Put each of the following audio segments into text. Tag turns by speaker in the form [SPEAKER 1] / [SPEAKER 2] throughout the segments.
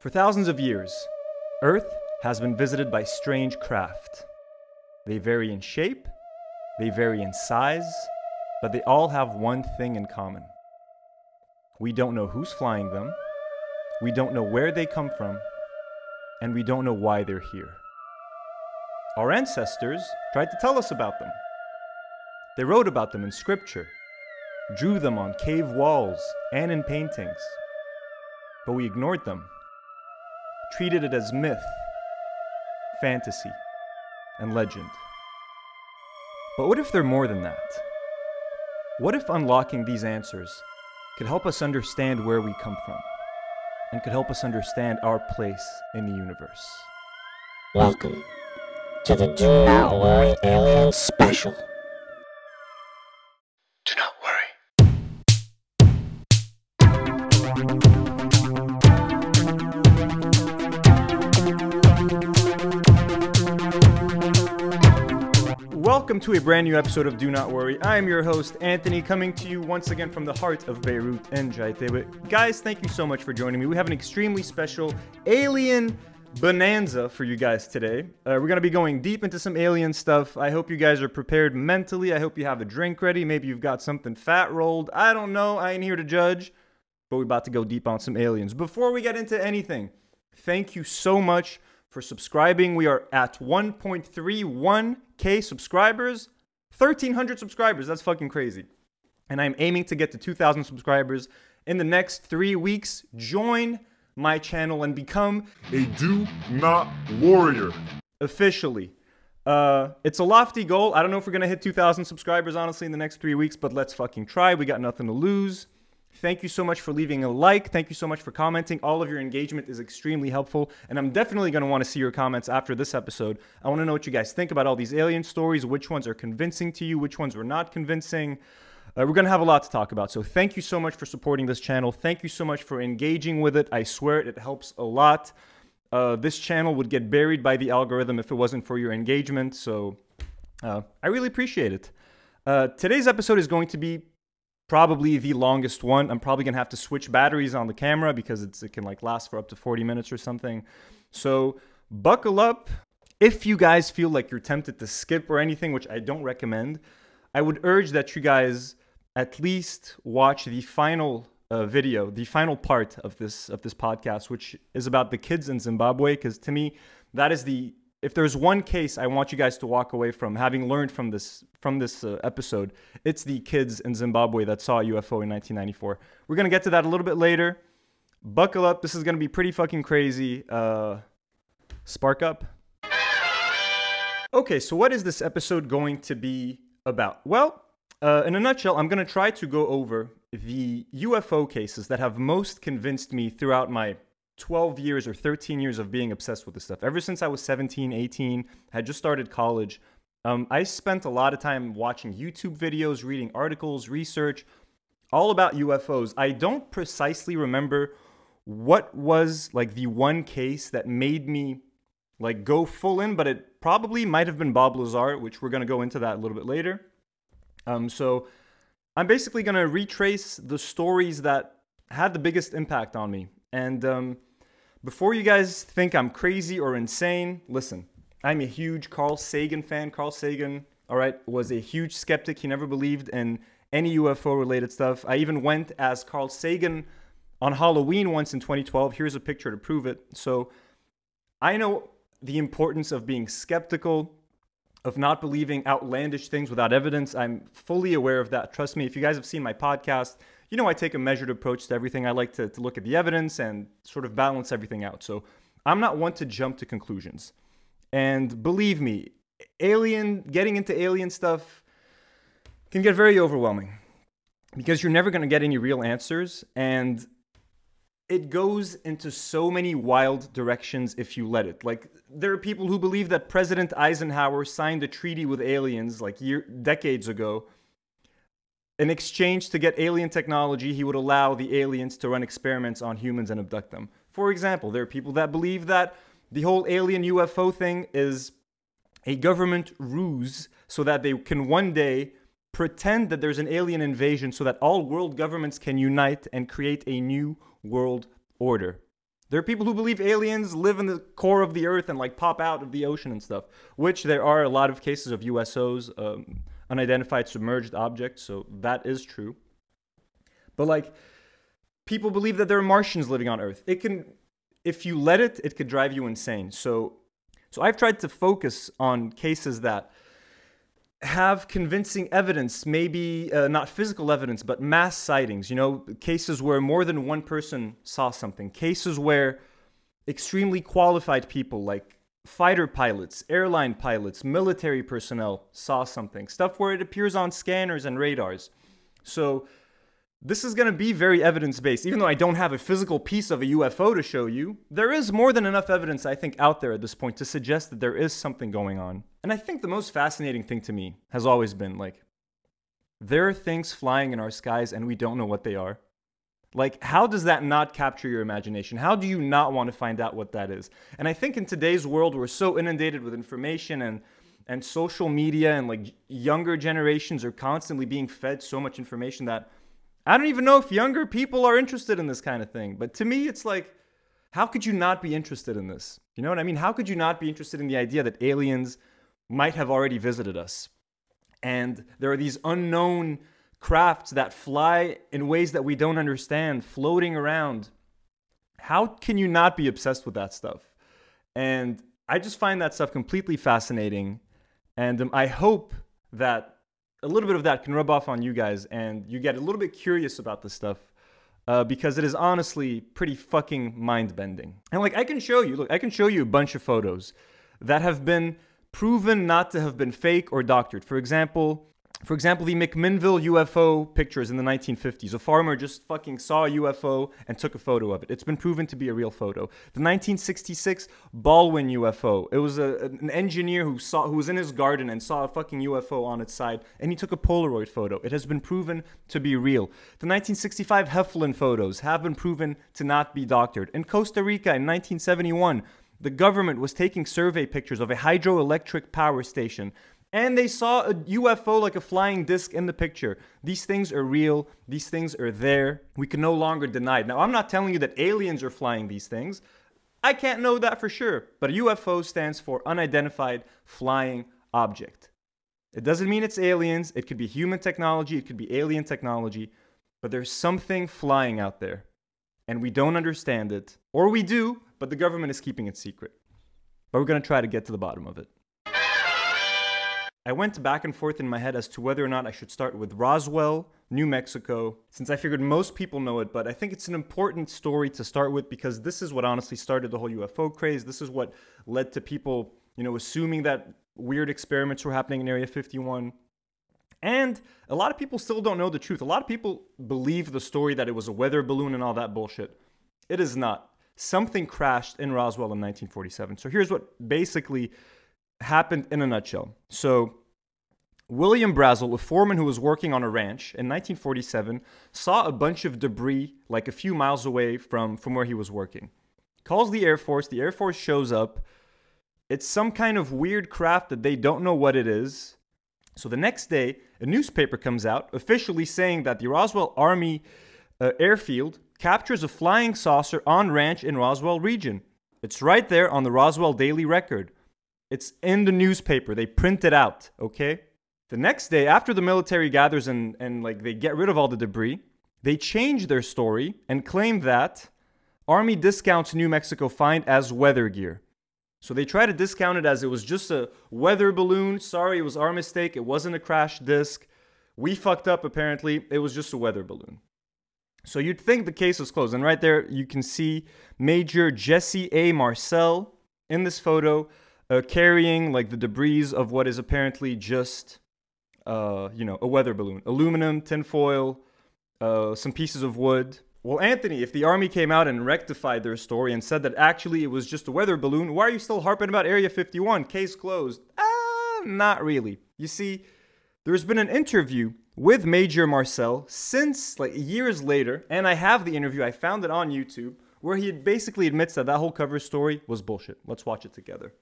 [SPEAKER 1] For thousands of years, Earth has been visited by strange craft. They vary in shape, they vary in size, but they all have one thing in common. We don't know who's flying them, we don't know where they come from, and we don't know why they're here. Our ancestors tried to tell us about them. They wrote about them in scripture, drew them on cave walls and in paintings, but we ignored them treated it as myth, fantasy, and legend. But what if they're more than that? What if unlocking these answers could help us understand where we come from and could help us understand our place in the universe?
[SPEAKER 2] Welcome to the Do Not Worry Alien Special.
[SPEAKER 1] Welcome to a brand new episode of Do Not Worry. I am your host, Anthony, coming to you once again from the heart of Beirut and Jaitebe. Guys, thank you so much for joining me. We have an extremely special alien bonanza for you guys today. Uh, we're going to be going deep into some alien stuff. I hope you guys are prepared mentally. I hope you have a drink ready. Maybe you've got something fat rolled. I don't know. I ain't here to judge, but we're about to go deep on some aliens. Before we get into anything, thank you so much for subscribing. We are at 1.31k subscribers, 1,300 subscribers. That's fucking crazy. And I'm aiming to get to 2,000 subscribers in the next three weeks. Join my channel and become
[SPEAKER 3] a do not warrior.
[SPEAKER 1] officially. Uh, it's a lofty goal. I don't know if we're gonna hit 2,000 subscribers honestly in the next three weeks, but let's fucking try. We got nothing to lose. Thank you so much for leaving a like. Thank you so much for commenting. All of your engagement is extremely helpful, and I'm definitely gonna want to see your comments after this episode. I want to know what you guys think about all these alien stories. Which ones are convincing to you? Which ones were not convincing? Uh, we're going to have a lot to talk about. So, thank you so much for supporting this channel. Thank you so much for engaging with it. I swear it helps a lot. Uh, this channel would get buried by the algorithm if it wasn't for your engagement. So, uh, I really appreciate it. Uh, today's episode is going to be probably the longest one. I'm probably to have to switch batteries on the camera because it can like last for up to 40 minutes or something. So, buckle up. If you guys feel like you're tempted to skip or anything, which I don't recommend, I would urge that you guys at least watch the final uh, video, the final part of this of this podcast, which is about the kids in Zimbabwe. Because to me, that is the if there's one case I want you guys to walk away from, having learned from this from this uh, episode, it's the kids in Zimbabwe that saw a UFO in 1994. We're gonna get to that a little bit later. Buckle up. This is gonna be pretty fucking crazy. Uh, spark up. Okay, so what is this episode going to be about? Well, uh, in a nutshell, I'm to try to go over the UFO cases that have most convinced me throughout my 12 years or 13 years of being obsessed with this stuff. Ever since I was 17, 18, had just started college, um, I spent a lot of time watching YouTube videos, reading articles, research, all about UFOs. I don't precisely remember what was like the one case that made me like go full in, but it probably might have been Bob Lazar, which we're to go into that a little bit later. Um, so I'm basically to retrace the stories that had the biggest impact on me. And um, before you guys think I'm crazy or insane, listen, I'm a huge Carl Sagan fan. Carl Sagan, all right, was a huge skeptic. He never believed in any UFO related stuff. I even went as Carl Sagan on Halloween once in 2012. Here's a picture to prove it. So I know the importance of being skeptical, of not believing outlandish things without evidence. I'm fully aware of that. Trust me, if you guys have seen my podcast, you know I take a measured approach to everything. I like to, to look at the evidence and sort of balance everything out. So I'm not one to jump to conclusions. And believe me, alien getting into alien stuff can get very overwhelming because you're never going to get any real answers and it goes into so many wild directions if you let it. Like there are people who believe that President Eisenhower signed a treaty with aliens like year, decades ago. In exchange to get alien technology, he would allow the aliens to run experiments on humans and abduct them. For example, there are people that believe that the whole alien UFO thing is a government ruse so that they can one day pretend that there's an alien invasion so that all world governments can unite and create a new world order. There are people who believe aliens live in the core of the earth and like pop out of the ocean and stuff, which there are a lot of cases of USOs, um, unidentified submerged objects, so that is true. But like, people believe that there are Martians living on Earth. It can, if you let it, it could drive you insane. So, so I've tried to focus on cases that have convincing evidence, maybe uh, not physical evidence, but mass sightings, you know, cases where more than one person saw something, cases where extremely qualified people like fighter pilots, airline pilots, military personnel saw something, stuff where it appears on scanners and radars. So, this is going to be very evidence based. Even though I don't have a physical piece of a UFO to show you, there is more than enough evidence, I think, out there at this point to suggest that there is something going on. And I think the most fascinating thing to me has always been like, there are things flying in our skies and we don't know what they are. Like, how does that not capture your imagination? How do you not want to find out what that is? And I think in today's world, we're so inundated with information and and social media and like younger generations are constantly being fed so much information that I don't even know if younger people are interested in this kind of thing. But to me, it's like, how could you not be interested in this? You know what I mean? How could you not be interested in the idea that aliens might have already visited us? And there are these unknown crafts that fly in ways that we don't understand, floating around. How can you not be obsessed with that stuff? And I just find that stuff completely fascinating. And um, I hope that a little bit of that can rub off on you guys and you get a little bit curious about this stuff uh, because it is honestly pretty fucking mind bending. And like, I can show you, look, I can show you a bunch of photos that have been proven not to have been fake or doctored. For example, for example, the McMinnville UFO pictures in the 1950s. A farmer just fucking saw a UFO and took a photo of it. It's been proven to be a real photo. The 1966 Balwyn UFO. It was a, an engineer who saw who was in his garden and saw a fucking UFO on its side, and he took a Polaroid photo. It has been proven to be real. The 1965 Heflin photos have been proven to not be doctored. In Costa Rica in 1971, the government was taking survey pictures of a hydroelectric power station and they saw a UFO like a flying disc in the picture. These things are real. These things are there. We can no longer deny it. Now, I'm not telling you that aliens are flying these things. I can't know that for sure. But a UFO stands for unidentified flying object. It doesn't mean it's aliens. It could be human technology. It could be alien technology. But there's something flying out there. And we don't understand it. Or we do, but the government is keeping it secret. But we're going to try to get to the bottom of it. I went back and forth in my head as to whether or not I should start with Roswell, New Mexico, since I figured most people know it, but I think it's an important story to start with because this is what honestly started the whole UFO craze. This is what led to people, you know, assuming that weird experiments were happening in Area 51. And a lot of people still don't know the truth. A lot of people believe the story that it was a weather balloon and all that bullshit. It is not. Something crashed in Roswell in 1947. So here's what basically happened in a nutshell. So, William Brazel, a foreman who was working on a ranch in 1947, saw a bunch of debris like a few miles away from, from where he was working. Calls the Air Force, the Air Force shows up. It's some kind of weird craft that they don't know what it is. So the next day, a newspaper comes out officially saying that the Roswell Army uh, airfield captures a flying saucer on ranch in Roswell region. It's right there on the Roswell Daily Record. It's in the newspaper. They print it out, okay? The next day, after the military gathers and, and like they get rid of all the debris, they change their story and claim that Army discounts New Mexico find as weather gear. So they try to discount it as it was just a weather balloon. Sorry, it was our mistake. It wasn't a crash disc. We fucked up, apparently. It was just a weather balloon. So you'd think the case was closed. And right there, you can see Major Jesse A. Marcel in this photo uh, carrying like the debris of what is apparently just, uh, you know, a weather balloon, aluminum, tinfoil, uh, some pieces of wood. Well, Anthony, if the army came out and rectified their story and said that actually it was just a weather balloon, why are you still harping about Area 51? Case closed. Ah, not really. You see, there's been an interview with Major Marcel since like years later, and I have the interview. I found it on YouTube where he basically admits that that whole cover story was bullshit. Let's watch it together.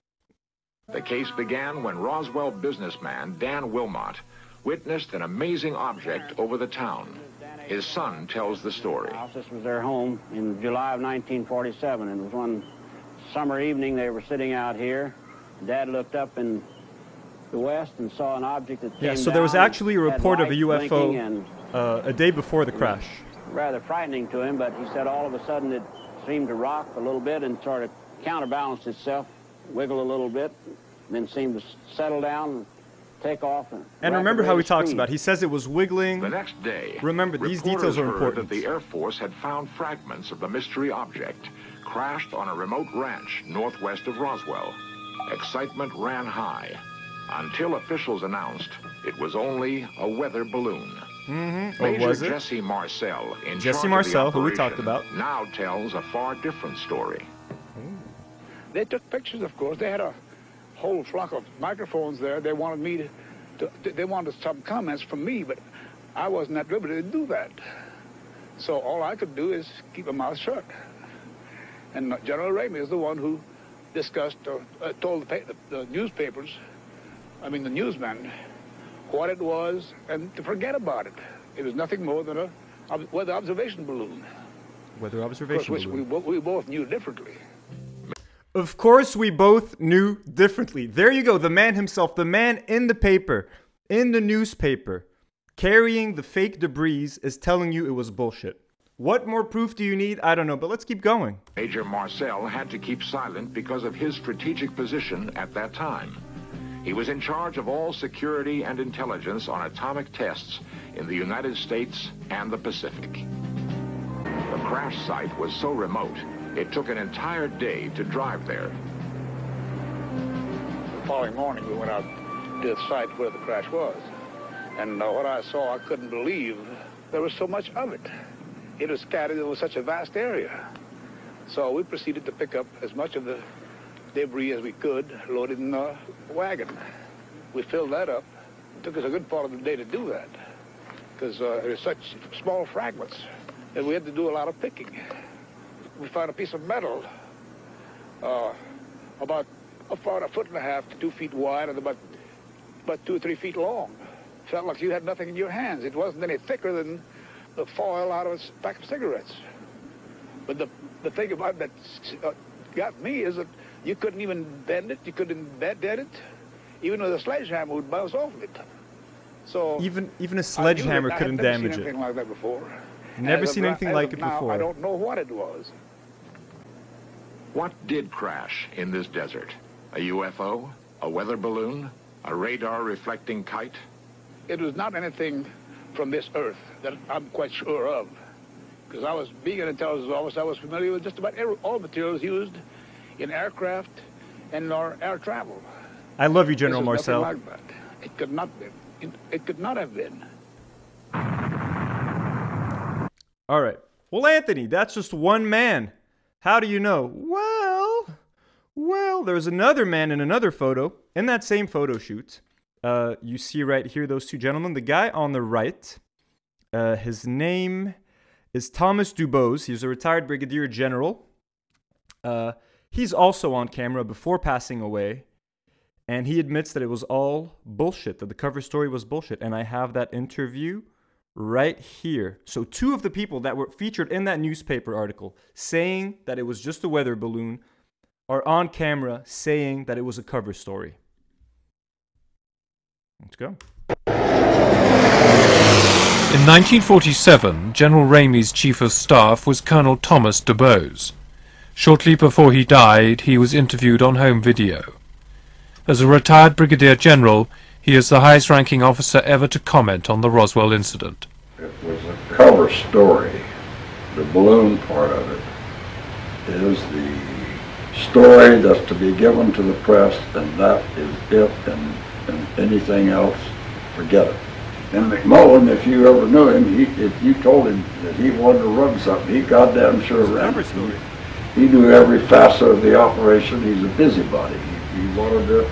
[SPEAKER 4] The case began when Roswell businessman Dan Wilmot witnessed an amazing object over the town. His son tells the story.
[SPEAKER 5] house. This was their home in July of 1947. And it was one summer evening they were sitting out here. Dad looked up in the west and saw an object that
[SPEAKER 1] Yeah,
[SPEAKER 5] came
[SPEAKER 1] so there was actually a report of a UFO
[SPEAKER 5] blinking And
[SPEAKER 1] uh, a day before the crash.
[SPEAKER 5] rather frightening to him, but he said all of a sudden it seemed to rock a little bit and sort of counterbalance itself, wiggle a little bit, then seemed to settle down and take off. And,
[SPEAKER 1] And remember how he
[SPEAKER 5] of
[SPEAKER 1] talks
[SPEAKER 5] speed.
[SPEAKER 1] about. He says it was wiggling.
[SPEAKER 4] The next day,
[SPEAKER 1] Remember, these
[SPEAKER 4] reporters
[SPEAKER 1] details are
[SPEAKER 4] heard
[SPEAKER 1] important.
[SPEAKER 4] that the Air Force had found fragments of the mystery object crashed on a remote ranch northwest of Roswell. Excitement ran high until officials announced it was only a weather balloon.
[SPEAKER 1] Mm-hmm. Or
[SPEAKER 4] Major
[SPEAKER 1] was it?
[SPEAKER 4] Jesse Marcel, in
[SPEAKER 1] Jesse
[SPEAKER 4] charge of the
[SPEAKER 1] Marcel, who we talked about.
[SPEAKER 4] now tells a far different story.
[SPEAKER 6] They took pictures, of course. They had a whole flock of microphones there. They wanted me to, to they wanted some comments from me, but I wasn't at liberty to do that. So all I could do is keep my mouth shut. And General Ramey is the one who discussed or uh, told the, the, the newspapers, I mean the newsmen, what it was and to forget about it. It was nothing more than a weather observation balloon.
[SPEAKER 1] Weather
[SPEAKER 6] Of course,
[SPEAKER 1] observation.
[SPEAKER 6] which we,
[SPEAKER 1] balloon.
[SPEAKER 6] we both knew differently.
[SPEAKER 1] Of course, we both knew differently. There you go. The man himself, the man in the paper, in the newspaper, carrying the fake debris, is telling you it was bullshit. What more proof do you need? I don't know, but let's keep going.
[SPEAKER 4] Major Marcel had to keep silent because of his strategic position at that time. He was in charge of all security and intelligence on atomic tests in the United States and the Pacific. The crash site was so remote, it took an entire day to drive there.
[SPEAKER 6] The following morning, we went out to the site where the crash was. And uh, what I saw, I couldn't believe there was so much of it. It was scattered over such a vast area. So we proceeded to pick up as much of the debris as we could, loaded in a wagon. We filled that up. It took us a good part of the day to do that because uh, there's such small fragments that we had to do a lot of picking. We found a piece of metal uh, about about a foot and a half to two feet wide and about about two or three feet long. Felt like you had nothing in your hands. It wasn't any thicker than the foil out of a pack of cigarettes. But the the thing about that uh, got me is that you couldn't even bend it. You couldn't bend it. Even with a sledgehammer would bounce off of it. So
[SPEAKER 1] Even even a sledgehammer
[SPEAKER 6] that. I had
[SPEAKER 1] couldn't
[SPEAKER 6] never
[SPEAKER 1] damage
[SPEAKER 6] seen
[SPEAKER 1] it.
[SPEAKER 6] anything like that before.
[SPEAKER 1] Never seen anything like it before.
[SPEAKER 6] I don't know what it was.
[SPEAKER 4] What did crash in this desert? A UFO? A weather balloon? A radar reflecting kite?
[SPEAKER 6] it was not anything from this earth that I'm quite sure of. Because I was, being an intelligence officer, I was familiar with just about every, all materials used in aircraft and our air travel.
[SPEAKER 1] I love you, General Marcel.
[SPEAKER 6] like. It could not be. It, it could not have been.
[SPEAKER 1] All right. Well, Anthony, that's just one man. How do you know? Well, well, there's another man in another photo in that same photo shoot. Uh, you see right here those two gentlemen. The guy on the right, uh, his name is Thomas DuBose. He's a retired brigadier general. Uh, he's also on camera before passing away, and he admits that it was all bullshit. That the cover story was bullshit. And I have that interview right here. So, two of the people that were featured in that newspaper article saying that it was just a weather balloon are on camera saying that it was a cover story. Let's go.
[SPEAKER 7] In 1947, General Ramey's chief of staff was Colonel Thomas DuBose. Shortly before he died, he was interviewed on home video. As a retired brigadier general, he is the highest ranking officer ever to comment on the Roswell incident.
[SPEAKER 8] It was a cover story. The balloon part of it is the story that's to be given to the press, and that is it, and, and anything else, forget it. And McMullen, if you ever knew him, he, if you told him that he wanted to run something, he goddamn sure ran.
[SPEAKER 1] Cover
[SPEAKER 8] it.
[SPEAKER 1] story.
[SPEAKER 8] He knew every facet of the operation. He's a busybody. He, he wanted to,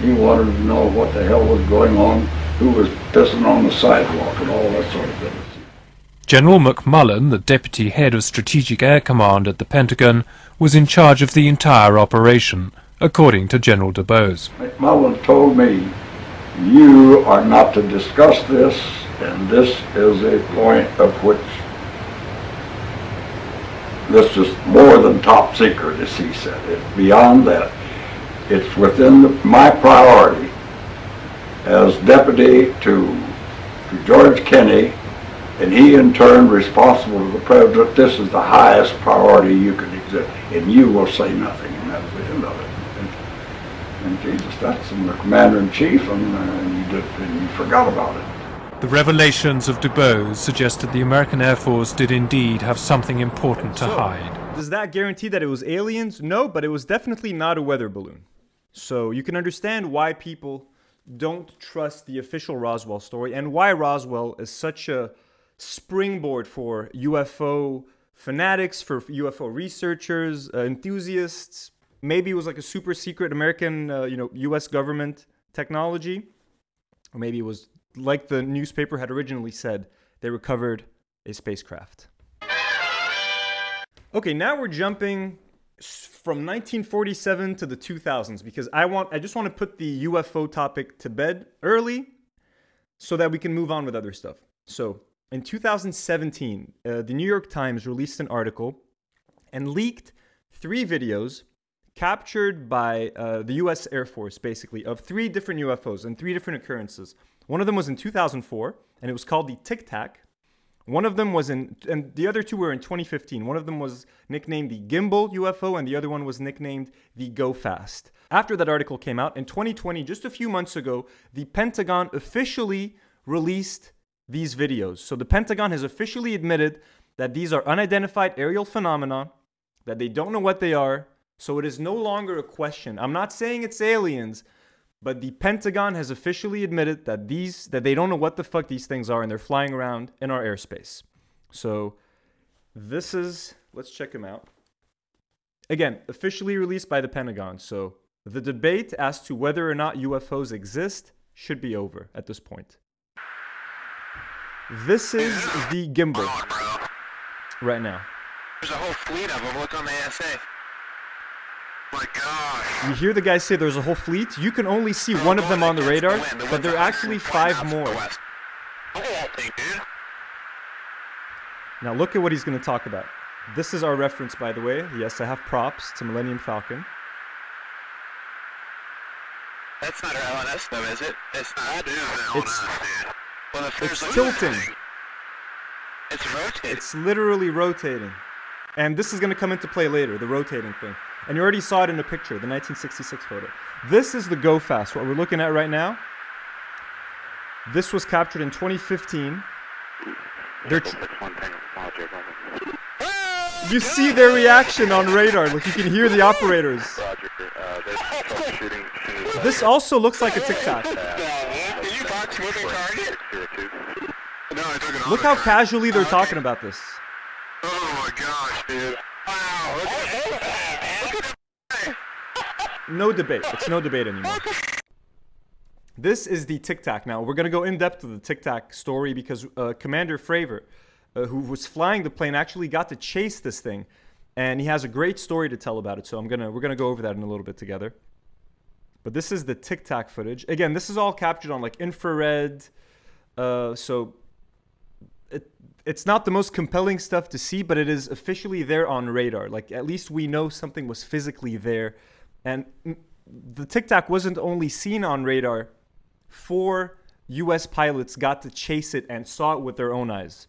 [SPEAKER 8] he wanted to know what the hell was going on, who was pissing on the sidewalk, and all that sort of business.
[SPEAKER 7] General McMullen, the deputy head of Strategic Air Command at the Pentagon, was in charge of the entire operation, according to General DuBose.
[SPEAKER 8] McMullen told me, you are not to discuss this And this is a point of which this is more than top secret, as he said. It's beyond that. It's within the, my priority as deputy to, to George Kenney, and he in turn responsible to the president. This is the highest priority you can exist, and you will say nothing, and that's the end of it. And, and Jesus, that's from the commander in chief, and, uh, and you did, and you forgot about it.
[SPEAKER 7] The revelations of DuBose suggested the American Air Force did indeed have something important to
[SPEAKER 1] So,
[SPEAKER 7] hide.
[SPEAKER 1] Does that guarantee that it was aliens? No, but it was definitely not a weather balloon. So you can understand why people don't trust the official Roswell story and why Roswell is such a springboard for UFO fanatics, for UFO researchers, uh, enthusiasts. Maybe it was like a super secret American, uh, you know, U.S. government technology, or maybe it was like the newspaper had originally said. They recovered a spacecraft. Okay, now we're jumping from 1947 to the 2000s because I want I just want to put the UFO topic to bed early so that we can move on with other stuff. So, in 2017, uh, the New York Times released an article and leaked three videos captured by uh, the US Air Force, basically, of three different UFOs and three different occurrences. One of them was in 2004, and it was called the Tic Tac. One of them was in, and the other two were in 2015. One of them was nicknamed the Gimbal UFO, and the other one was nicknamed the Go Fast. After that article came out in 2020, just a few months ago, the Pentagon officially released these videos. So the Pentagon has officially admitted that these are unidentified aerial phenomena, that they don't know what they are. So it is no longer a question. I'm not saying it's aliens, but the Pentagon has officially admitted that these that they don't know what the fuck these things are and they're flying around in our airspace. So this is let's check them out. Again, officially released by the Pentagon. So the debate as to whether or not UFOs exist should be over at this point. This is the gimbal right now.
[SPEAKER 9] There's a whole fleet of them. Look on the ASA. My gosh.
[SPEAKER 1] You hear the guy say there's a whole fleet. You can only see oh, one of them on the radar, but there are actually five more.
[SPEAKER 9] Look at that thing, dude.
[SPEAKER 1] Now look at what he's going to talk about. This is our reference, by the way. Yes, I have props to Millennium Falcon.
[SPEAKER 9] That's not our LNS though, is it? It's not. That is an
[SPEAKER 1] It's-
[SPEAKER 9] LNS, dude. Well, if
[SPEAKER 1] It's tilting.
[SPEAKER 9] thing, It's rotating.
[SPEAKER 1] It's literally rotating. And this is going to come into play later, the rotating thing. And you already saw it in the picture, the 1966 photo. This is the Go Fast, what we're looking at right now. This was captured in 2015. They're tr- you see their reaction on radar. Like you can hear the operators. This also looks like a
[SPEAKER 9] it
[SPEAKER 1] Look how casually they're talking about this.
[SPEAKER 9] Oh my gosh, dude. Wow. Look at
[SPEAKER 1] No debate. It's no debate anymore. This is the Tic Tac. Now we're gonna go in depth to the Tic Tac story because uh, Commander Fravor, uh, who was flying the plane, actually got to chase this thing, and he has a great story to tell about it. So I'm gonna we're gonna go over that in a little bit together. But this is the Tic Tac footage. Again, this is all captured on like infrared. Uh, so it, it's not the most compelling stuff to see, but it is officially there on radar. Like at least we know something was physically there, and the Tic Tac wasn't only seen on radar. Four U.S. pilots got to chase it and saw it with their own eyes.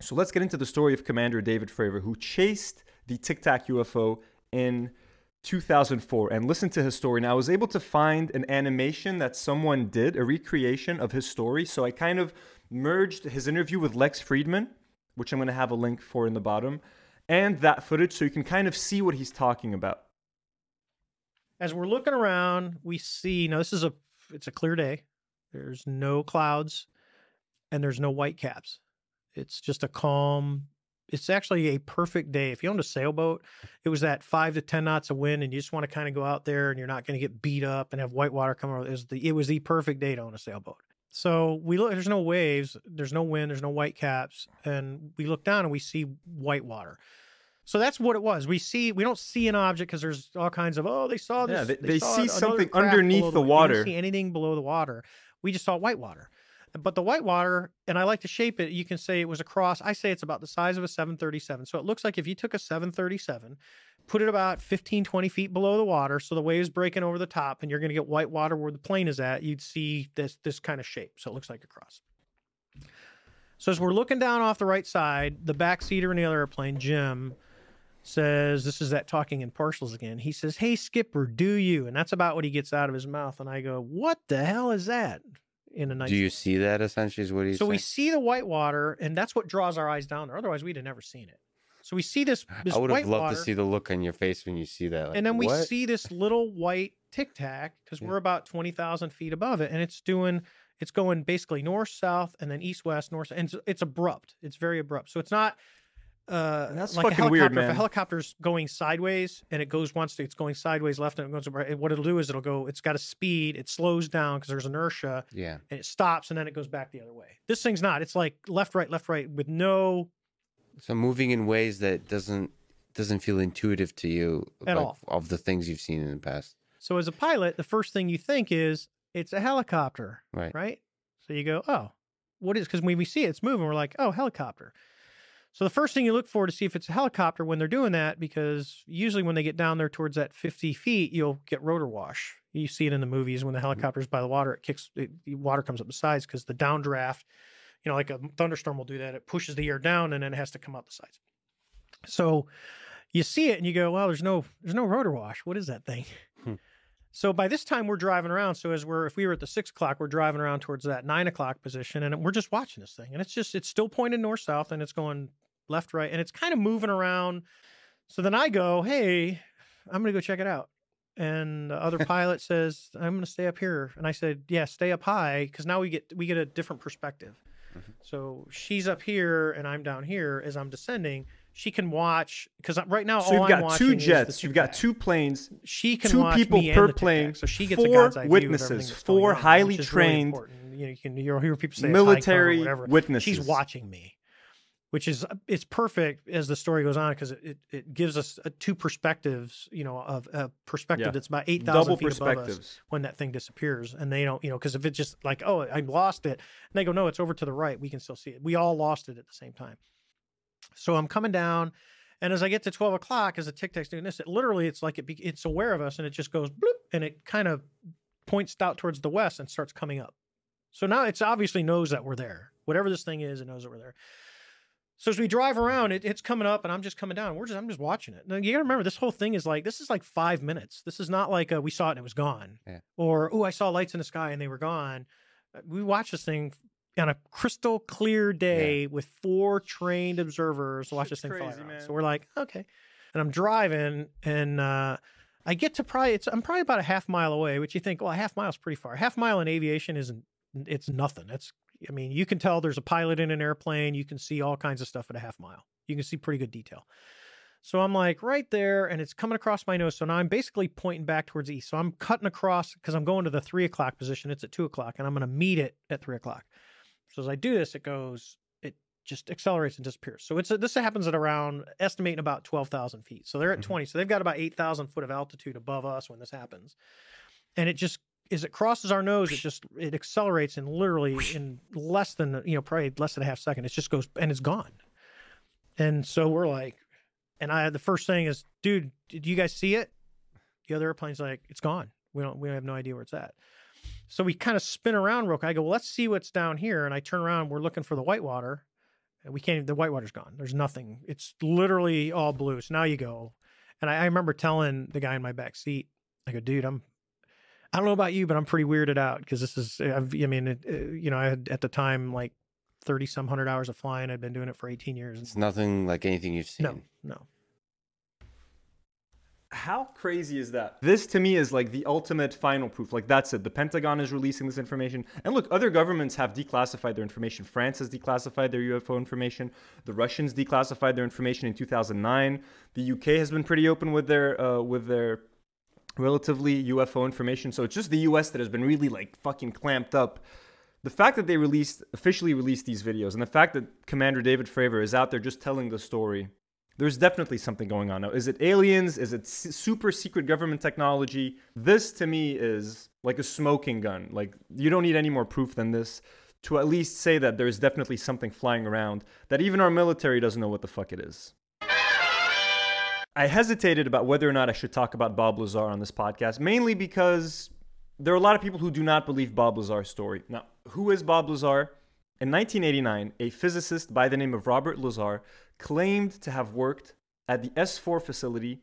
[SPEAKER 1] So let's get into the story of Commander David Fravor, who chased the Tic Tac UFO in 2004 and listen to his story. Now, I was able to find an animation that someone did, a recreation of his story. So I kind of merged his interview with Lex Fridman, which I'm going to have a link for in the bottom, and that footage so you can kind of see what he's talking about.
[SPEAKER 10] As we're looking around, we see now this is a it's a clear day. There's no clouds and there's no white caps. It's just a calm it's actually a perfect day. If you owned a sailboat, it was that five to ten knots of wind, and you just want to kind of go out there and you're not going to get beat up and have white water come over. It was the it was the perfect day to own a sailboat. So we look. There's no waves. There's no wind. There's no white caps, and we look down and we see white water. So that's what it was. We see we don't see an object because there's all kinds of oh they saw this.
[SPEAKER 1] Yeah, they- they
[SPEAKER 10] saw
[SPEAKER 1] see something underneath the water.
[SPEAKER 10] didn't see anything below the water. We just saw white water. But the white water, and I like to shape it. You can say it was across. I say it's about the size of a 737. So it looks like if you took a 737, put it about 15, 20 feet below the water, so the waves breaking over the top, and you're going to get white water where the plane is at. You'd see this this kind of shape. So it looks like a cross. So as we're looking down off the right side, the back seater in the other airplane, Jim, says, "This is that talking in partials again." He says, "Hey Skipper, do you?" And that's about what he gets out of his mouth. And I go, "What the hell is that?" In a nice.
[SPEAKER 11] Do you see that essentially? Is what he's
[SPEAKER 10] so we see the white water, and that's what draws our eyes down there. Otherwise, we'd have never seen it. So we see this. this
[SPEAKER 11] I would have loved
[SPEAKER 10] water,
[SPEAKER 11] to see the look on your face when you see that. Like,
[SPEAKER 10] and then we
[SPEAKER 11] what?
[SPEAKER 10] see this little white tic tac because we're about twenty thousand feet above it, and it's doing. It's going basically north south and then east west north, and it's, it's abrupt. It's very abrupt. So it's not. Uh,
[SPEAKER 1] That's
[SPEAKER 10] like a
[SPEAKER 1] fucking weird,
[SPEAKER 10] helicopter. If a helicopter's going sideways and it goes once, it's going sideways left and it goes. right, What it'll do is it'll go. It's got a speed. It slows down because there's inertia.
[SPEAKER 11] Yeah.
[SPEAKER 10] And it stops and then it goes back the other way. This thing's not. It's like left, right, left, right with no
[SPEAKER 11] So moving in ways that doesn't doesn't feel intuitive to you
[SPEAKER 10] At
[SPEAKER 11] like,
[SPEAKER 10] all.
[SPEAKER 11] of the things you've seen in the past.
[SPEAKER 10] So as a pilot, the first thing you think is it's a helicopter,
[SPEAKER 11] Right.
[SPEAKER 10] right? So you go, oh, what is? Because when we see it, it's moving. We're like, oh, helicopter. So the first thing you look for to see if it's a helicopter when they're doing that, because usually when they get down there towards that 50 feet, you'll get rotor wash. You see it in the movies when the mm-hmm. helicopter's by the water, it kicks, it, the water comes up the sides because the downdraft, you know, like a thunderstorm will do that. It pushes the air down and then it has to come out the sides. So you see it and you go, well, there's no, there's no rotor wash. What is that thing? Hmm. So by this time we're driving around. So as we're if we were at the six o'clock, we're driving around towards that nine o'clock position, and we're just watching this thing, and it's just it's still pointed north south, and it's going left right, and it's kind of moving around. So then I go, hey, I'm gonna go check it out, and the other pilot says I'm gonna stay up here, and I said, yeah, stay up high, because now we get we get a different perspective. Mm-hmm. So she's up here and I'm down here as I'm descending. She can watch because right now
[SPEAKER 1] So
[SPEAKER 10] all
[SPEAKER 1] you've
[SPEAKER 10] I'm
[SPEAKER 1] got
[SPEAKER 10] watching
[SPEAKER 1] two jets. You've got two planes.
[SPEAKER 10] She can
[SPEAKER 1] two
[SPEAKER 10] watch
[SPEAKER 1] people per plane.
[SPEAKER 10] so she gets a
[SPEAKER 1] four
[SPEAKER 10] God's eye view of
[SPEAKER 1] witnesses.
[SPEAKER 10] going
[SPEAKER 1] Four
[SPEAKER 10] on,
[SPEAKER 1] highly
[SPEAKER 10] is really
[SPEAKER 1] trained.
[SPEAKER 10] You know, you can you'll hear people say
[SPEAKER 1] military
[SPEAKER 10] high cover, whatever.
[SPEAKER 1] witnesses.
[SPEAKER 10] She's watching me, which is it's perfect as the story goes on because it, it, it gives us uh, two perspectives. You know, of a perspective
[SPEAKER 1] Yeah.
[SPEAKER 10] that's about eight
[SPEAKER 1] Double
[SPEAKER 10] thousand feet above us
[SPEAKER 1] perspectives.
[SPEAKER 10] when that thing disappears, and they don't. You know, because if it's just like oh I lost it, and they go no it's over to the right, we can still see it. We all lost it at the same time. So I'm coming down, and as I get to 12 o'clock, as the tic tac's doing this, it literally it's like it be, it's aware of us, and it just goes bloop, and it kind of points out towards the west and starts coming up. So now it's obviously knows that we're there. Whatever this thing is, it knows that we're there. So as we drive around, it, it's coming up, and I'm just coming down. We're just I'm just watching it. Now you gotta remember, this whole thing is like this is like five minutes. This is not like uh we saw it and it was gone,
[SPEAKER 11] Yeah.
[SPEAKER 10] or oh I saw lights in the sky and they were gone. Uh, We watched this thing on a crystal clear day with four trained observers to watch this thing fly around. So we're like, okay. And I'm driving, and uh, I get to probably it's I'm probably about a half mile away, which you think, well, a half mile is pretty far. A Half mile in aviation isn't it's nothing. It's I mean, you can tell there's a pilot in an airplane. You can see all kinds of stuff at a half mile. You can see pretty good detail. So I'm like right there, and it's coming across my nose. So now I'm basically pointing back towards the east. So I'm cutting across because I'm going to the three o'clock position. It's at two o'clock, and I'm going to meet it at three o'clock. So as I do this, it goes, it just accelerates and disappears. So it's this happens at around estimating about twelve thousand feet. So they're at mm-hmm. twenty. So they've got about eight thousand foot of altitude above us when this happens, and it just as it crosses our nose, it just it accelerates and literally in less than you know probably less than a half second, it just goes and it's gone. And so we're like, and I the first thing is, dude, did you guys see it? The other airplane's like, it's gone. We don't we have no idea where it's at. So we kind of spin around real quick. I go, well, let's see what's down here. And I turn around, we're looking for the whitewater. And we can't even, the whitewater's gone. There's nothing. It's literally all blue. So now you go. And I, I remember telling the guy in my back seat, I go, dude, I'm, I don't know about you, but I'm pretty weirded out because this is, I've, I mean, it, uh, you know, I had at the time like 30 some hundred hours of flying. I'd been doing it for 18 years.
[SPEAKER 11] It's nothing like anything you've seen.
[SPEAKER 10] No, no.
[SPEAKER 1] How crazy is that? This to me is like the ultimate final proof. Like that's it. The Pentagon is releasing this information. And look, other governments have declassified their information. France has declassified their UFO information. The Russians declassified their information in 2009. The UK has been pretty open with their uh, with their relatively UFO information. So it's just the US that has been really like fucking clamped up. The fact that they released officially released these videos and the fact that Commander David Fravor is out there just telling the story there's definitely something going on now. Is it aliens? Is it super secret government technology? This to me is like a smoking gun. Like you don't need any more proof than this to at least say that there's definitely something flying around that even our military doesn't know what the fuck it is. I hesitated about whether or not I should talk about Bob Lazar on this podcast, mainly because there are a lot of people who do not believe Bob Lazar's story. Now, who is Bob Lazar? In 1989, a physicist by the name of Robert Lazar claimed to have worked at the S4 facility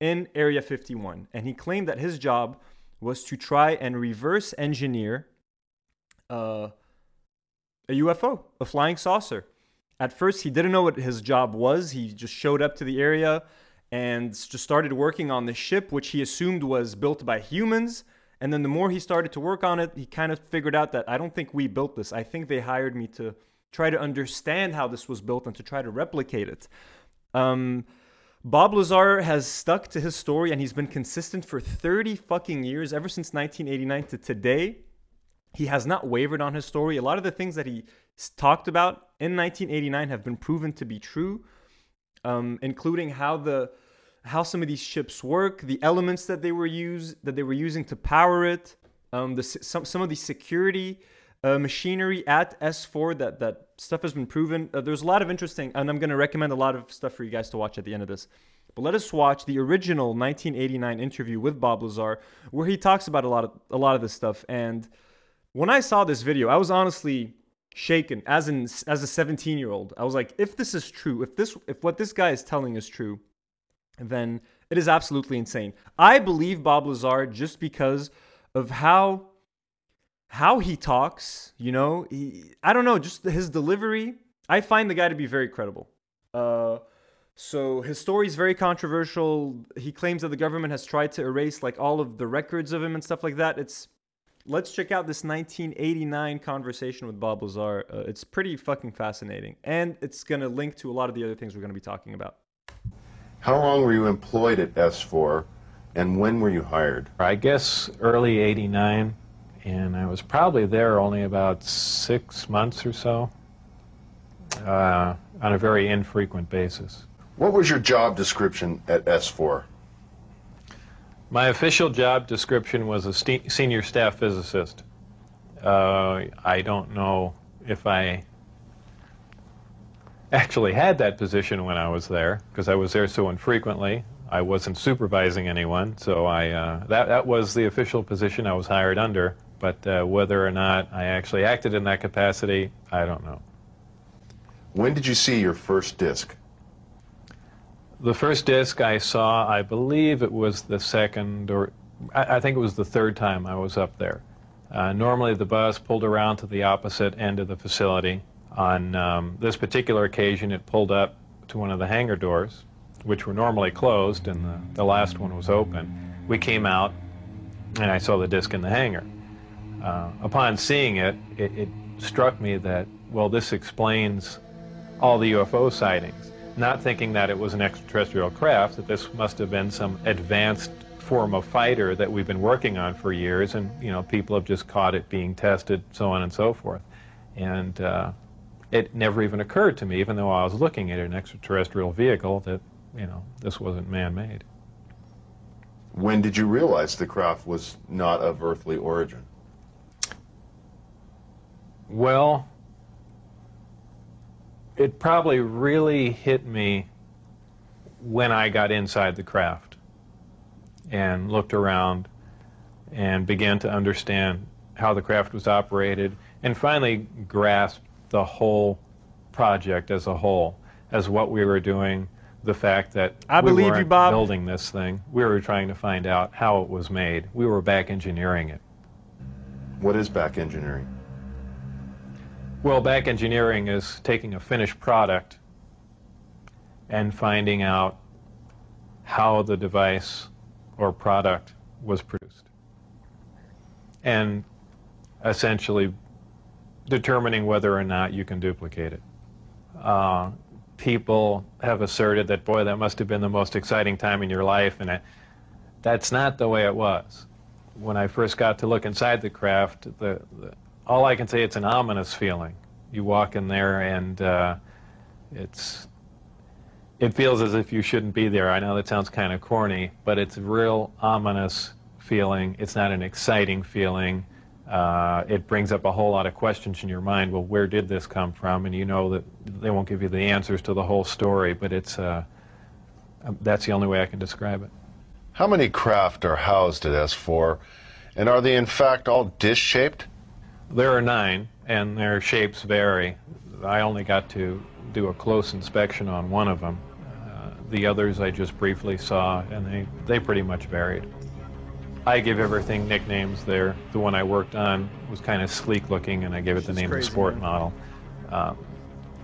[SPEAKER 1] in Area 51, and he claimed that his job was to try and reverse engineer uh, a UFO, a flying saucer. At first, he didn't know what his job was. He just showed up to the area and just started working on the ship, which he assumed was built by humans. And then the more he started to work on it, he kind of figured out that I don't think we built this. I think they hired me to try to understand how this was built and to try to replicate it. Um, Bob Lazar has stuck to his story and he's been consistent for 30 fucking years, ever since 1989 to today. He has not wavered on his story. A lot of the things that he talked about in 1989 have been proven to be true, um, including how the how some of these ships work, the elements that they were use that they were using to power it, um, the some some of the security uh, machinery at S4 that that stuff has been proven. Uh, there's a lot of interesting, and I'm going to recommend a lot of stuff for you guys to watch at the end of this. But let us watch the original 1989 interview with Bob Lazar, where he talks about a lot of a lot of this stuff. And when I saw this video, I was honestly shaken as in as a 17 year old. I was like, if this is true, if this if what this guy is telling is true, then it is absolutely insane. I believe Bob Lazar just because of how how he talks, you know, he, I don't know, just his delivery. I find the guy to be very credible. Uh, so his story is very controversial. He claims that the government has tried to erase like all of the records of him and stuff like that. It's let's check out this 1989 conversation with Bob Lazar. Uh, it's pretty fucking fascinating, and it's gonna link to a lot of the other things we're gonna be talking about.
[SPEAKER 12] How long were you employed at S4, and when were you hired?
[SPEAKER 13] I guess early '89 and I was probably there only about six months or so uh, on a very infrequent basis.
[SPEAKER 12] What was your job description at S4?
[SPEAKER 13] My official job description was a senior staff physicist. Uh, I don't know if I actually had that position when I was there because I was there so infrequently. I wasn't supervising anyone, so I uh, that that was the official position I was hired under. But uh, whether or not I actually acted in that capacity, I don't know.
[SPEAKER 12] When did you see your first disc?
[SPEAKER 13] The first disc I saw, I believe it was the second, or I, I think it was the third time I was up there. Uh, normally the bus pulled around to the opposite end of the facility. On um, this particular occasion, it pulled up to one of the hangar doors, which were normally closed, and the, the last one was open. We came out, and I saw the disc in the hangar. Uh, upon seeing it, it, it struck me that, well, this explains all the UFO sightings. Not thinking that it was an extraterrestrial craft, that this must have been some advanced form of fighter that we've been working on for years, and you know people have just caught it being tested, so on and so forth. And uh, it never even occurred to me, even though I was looking at an extraterrestrial vehicle, that you know this wasn't man-made.
[SPEAKER 12] When did you realize the craft was not of earthly origin?
[SPEAKER 13] Well, it probably really hit me when I got inside the craft and looked around and began to understand how the craft was operated and finally grasped the whole project as a whole, as what we were doing, the fact that
[SPEAKER 1] I
[SPEAKER 13] we
[SPEAKER 1] believe
[SPEAKER 13] weren't
[SPEAKER 1] you, Bob.
[SPEAKER 13] building this thing. We were trying to find out how it was made. We were back engineering it.
[SPEAKER 12] What is back engineering?
[SPEAKER 13] Well, back engineering is taking a finished product and finding out how the device or product was produced. And essentially determining whether or not you can duplicate it. Uh, people have asserted that, boy, that must have been the most exciting time in your life, and that's not the way it was. When I first got to look inside the craft, the, the all I can say it's an ominous feeling. You walk in there and uh, it's it feels as if you shouldn't be there. I know that sounds kind of corny, but it's a real ominous feeling. It's not an exciting feeling. uh, it brings up a whole lot of questions in your mind. Well, where did this come from? And you know that they won't give you the answers to the whole story, but it's uh, that's the only way I can describe it.
[SPEAKER 12] How many craft are housed at S4, and are they in fact all dish-shaped?
[SPEAKER 13] There are nine, and their shapes vary. I only got to do a close inspection on one of them. Uh, the others I just briefly saw, and they, they pretty much varied. I give everything nicknames there. The one I worked on was kind of sleek looking, and I gave it the name
[SPEAKER 1] crazy,
[SPEAKER 13] of the sport
[SPEAKER 1] man.
[SPEAKER 13] model. Um,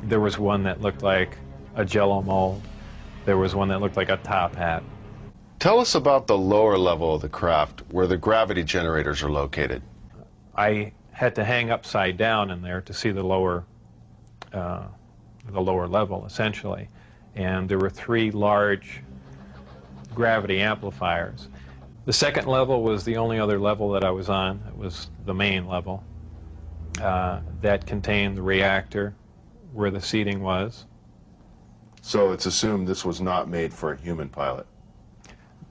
[SPEAKER 13] there was one that looked like a jello mold. There was one that looked like a top hat.
[SPEAKER 12] Tell us about the lower level of the craft, where the gravity generators are located.
[SPEAKER 13] I had to hang upside down in there to see the lower, uh, the lower level essentially, and there were three large gravity amplifiers. The second level was the only other level that I was on. It was the main level uh, that contained the reactor, where the seating was.
[SPEAKER 12] So it's assumed this was not made for a human pilot.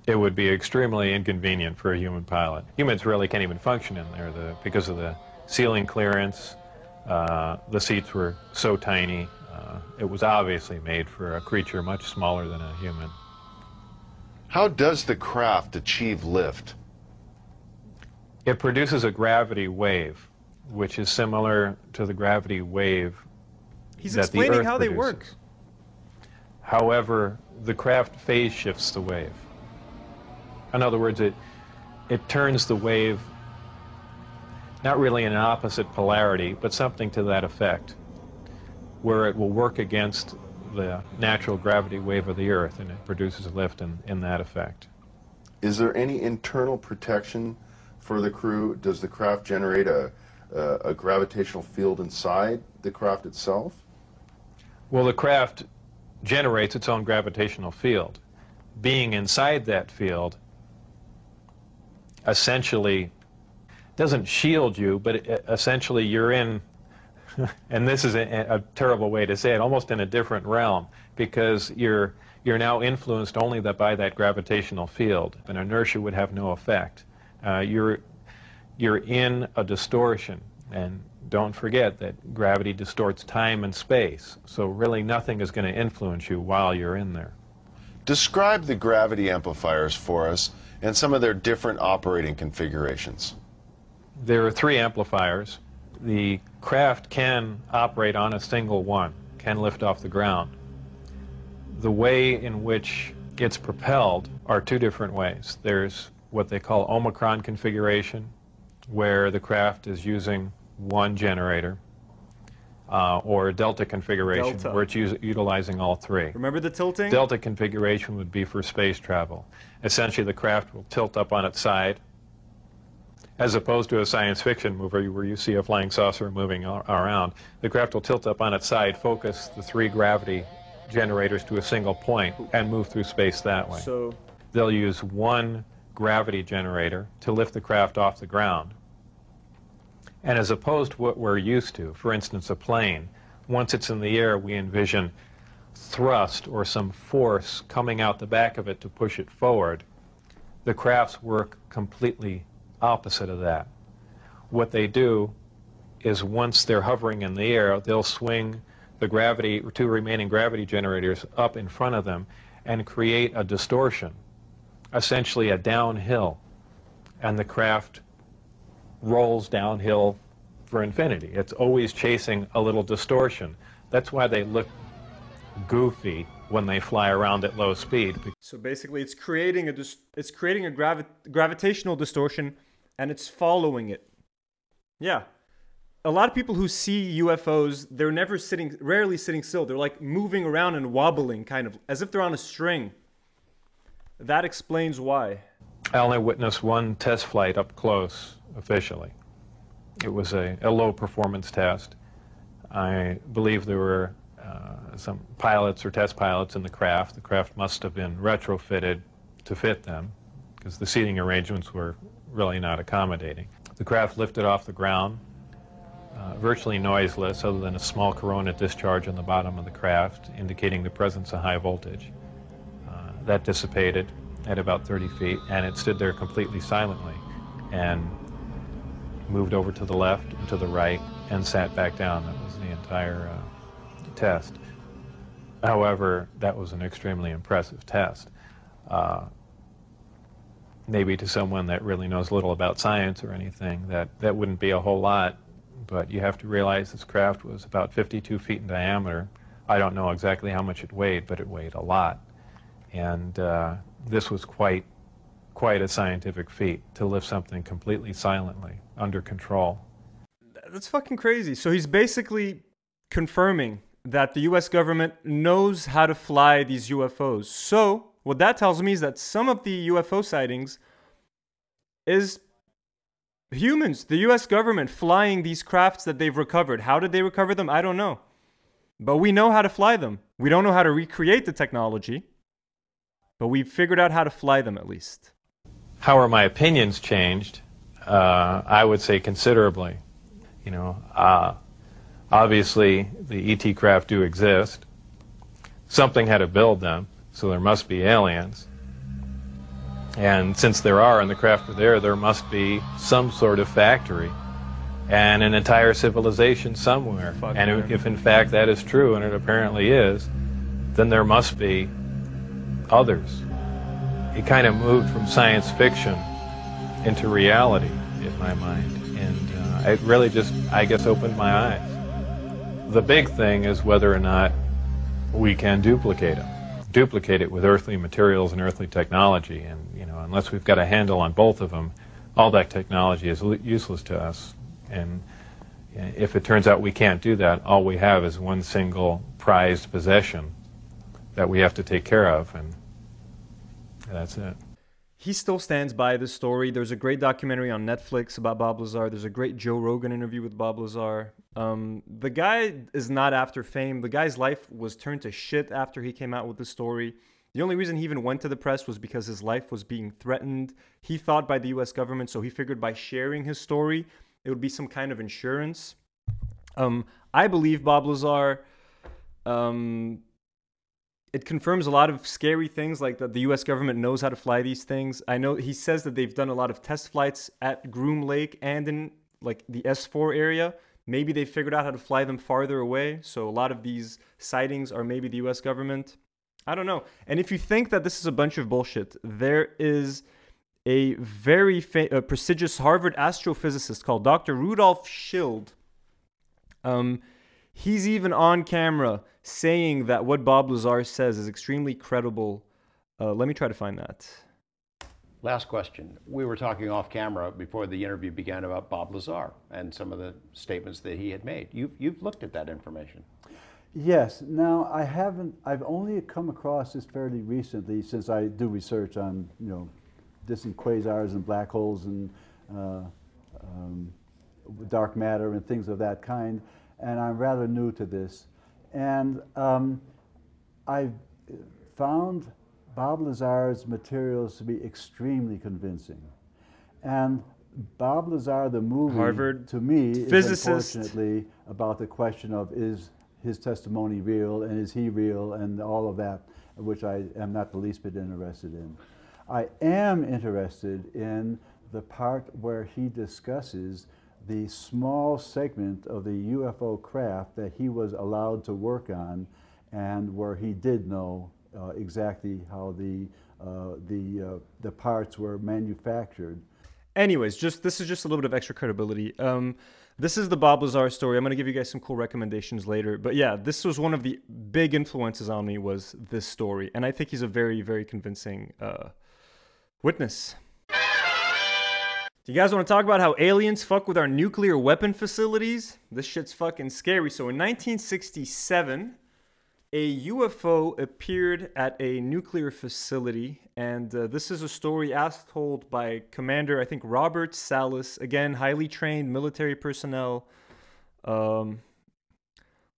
[SPEAKER 13] It would be extremely inconvenient for a human pilot. Humans really can't even function in there the, because of the ceiling clearance. Uh, the seats were so tiny. Uh, it was obviously made for a creature much smaller than a human.
[SPEAKER 12] How does the craft achieve lift?
[SPEAKER 13] It produces a gravity wave, which is similar to the gravity wave
[SPEAKER 1] He's
[SPEAKER 13] that the
[SPEAKER 1] explaining
[SPEAKER 13] Earth
[SPEAKER 1] how they
[SPEAKER 13] produces.
[SPEAKER 1] work.
[SPEAKER 13] However, the craft phase shifts the wave. In other words, it, it turns the wave not really in an opposite polarity, but something to that effect, where it will work against the natural gravity wave of the Earth and it produces a lift in, in that effect.
[SPEAKER 12] Is there any internal protection for the crew? Does the craft generate a, a, a gravitational field inside the craft itself?
[SPEAKER 13] Well, the craft generates its own gravitational field. Being inside that field essentially doesn't shield you, but it, essentially you're in, and this is a, a terrible way to say it, almost in a different realm, because you're you're now influenced only by that gravitational field, and inertia would have no effect. Uh, you're you're in a distortion, and don't forget that gravity distorts time and space, so really nothing is going to influence you while you're in there.
[SPEAKER 12] Describe the gravity amplifiers for us and some of their different operating configurations.
[SPEAKER 13] There are three amplifiers. The craft can operate on a single one, can lift off the ground. The way in which it's propelled are two different ways. There's what they call Omicron configuration, where the craft is using one generator, uh, or Delta configuration,
[SPEAKER 1] Delta.
[SPEAKER 13] where it's utilizing all three.
[SPEAKER 1] Remember the tilting?
[SPEAKER 13] Delta configuration would be for space travel. Essentially, the craft will tilt up on its side, as opposed to a science fiction movie where you see a flying saucer moving around. The craft will tilt up on its side, focus the three gravity generators to a single point, and move through space that way.
[SPEAKER 1] So
[SPEAKER 13] They'll use one gravity generator to lift the craft off the ground. And as opposed to what we're used to, for instance, a plane, once it's in the air, we envision thrust or some force coming out the back of it to push it forward. The crafts work completely opposite of that. What they do is once they're hovering in the air, they'll swing the gravity, two remaining gravity generators up in front of them and create a distortion, essentially a downhill. And the craft rolls downhill for infinity. It's always chasing a little distortion. That's why they look goofy when they fly around at low speed.
[SPEAKER 1] So basically, it's creating a dis- it's creating a gravi- gravitational distortion, and it's following it. Yeah, a lot of people who see UFOs, they're never sitting, rarely sitting still. They're like moving around and wobbling, kind of as if they're on a string. That explains why.
[SPEAKER 13] I only witnessed one test flight up close officially. It was a, a low performance test. I believe there were uh, some pilots or test pilots in the craft. The craft must have been retrofitted to fit them because the seating arrangements were really not accommodating. The craft lifted off the ground, uh, virtually noiseless, other than a small corona discharge on the bottom of the craft, indicating the presence of high voltage. Uh, that dissipated at about 30 feet, and it stood there completely silently. And moved over to the left and to the right, and sat back down. That was the entire uh, test. However, that was an extremely impressive test. Maybe to someone that really knows little about science or anything, that, that wouldn't be a whole lot. But you have to realize this craft was about 52 feet in diameter. I don't know exactly how much it weighed, but it weighed a lot. And uh, this was quite, quite a scientific feat to lift something completely silently, under control.
[SPEAKER 1] That's fucking crazy. So he's basically confirming that the US government knows how to fly these UFOs. So, what that tells me is that some of the UFO sightings is humans, the US government flying these crafts that they've recovered. How did they recover them? I don't know. But we know how to fly them. We don't know how to recreate the technology, but we've figured out how to fly them at least.
[SPEAKER 13] How are my opinions changed? Uh, I would say considerably. You know, uh, obviously the ET craft do exist. Something had to build them, so there must be aliens. And since there are and the craft are there, there must be some sort of factory and an entire civilization somewhere.
[SPEAKER 1] Fuck
[SPEAKER 13] and if in fact that is true, and it apparently is, then there must be others. It kind of moved from science fiction into reality in my mind. And uh, it really just, I guess, opened my eyes. The big thing is whether or not we can duplicate them. Duplicate it with earthly materials and earthly technology. And, you know, unless we've got a handle on both of them, all that technology is useless to us. And uh, if it turns out we can't do that, all we have is one single prized possession that we have to take care of. And that's it.
[SPEAKER 1] He still stands by the story. There's a great documentary on Netflix about Bob Lazar. There's a great Joe Rogan interview with Bob Lazar. Um, the guy is not after fame. The guy's life was turned to shit after he came out with the story. The only reason he even went to the press was because his life was being threatened. He thought by the US government, so he figured by sharing his story, it would be some kind of insurance. Um, I believe Bob Lazar. Um, it confirms a lot of scary things like that the US government knows how to fly these things. I know he says that they've done a lot of test flights at Groom Lake and in like the S4 area. Maybe they figured out how to fly them farther away. So a lot of these sightings are maybe the US government. I don't know. And if you think that this is a bunch of bullshit, there is a very fa- uh, prestigious Harvard astrophysicist called Dr. Rudolf Schild. Um, he's even on camera saying that what Bob Lazar says is extremely credible. Uh, let me try to find that.
[SPEAKER 14] Last question. We were talking off camera before the interview began about Bob Lazar and some of the statements that he had made. You've, you've looked at that information.
[SPEAKER 15] Yes. Now I haven't. I've only come across this fairly recently, since I do research on you know distant quasars and black holes and uh, um, dark matter and things of that kind. And I'm rather new to this. And um, I've found Bob Lazar's materials to be extremely convincing. And Bob Lazar, the movie,
[SPEAKER 1] Harvard
[SPEAKER 15] to me,
[SPEAKER 1] physicist.
[SPEAKER 15] is unfortunately about the question of is his testimony real and is he real and all of that, which I am not the least bit interested in. I am interested in the part where he discusses the small segment of the UFO craft that he was allowed to work on and where he did know uh, exactly how the, uh, the, uh, the parts were manufactured.
[SPEAKER 1] Anyways, just this is just a little bit of extra credibility. Um, this is the Bob Lazar story. I'm gonna give you guys some cool recommendations later. But yeah, this was one of the big influences on me was this story, and I think he's a very, very convincing uh, witness. Do you guys want to talk about how aliens fuck with our nuclear weapon facilities? This shit's fucking scary. So in 1967, a UFO appeared at a nuclear facility, and uh, this is a story as told by Commander, I think, Robert Salas. Again, highly trained military personnel. Um,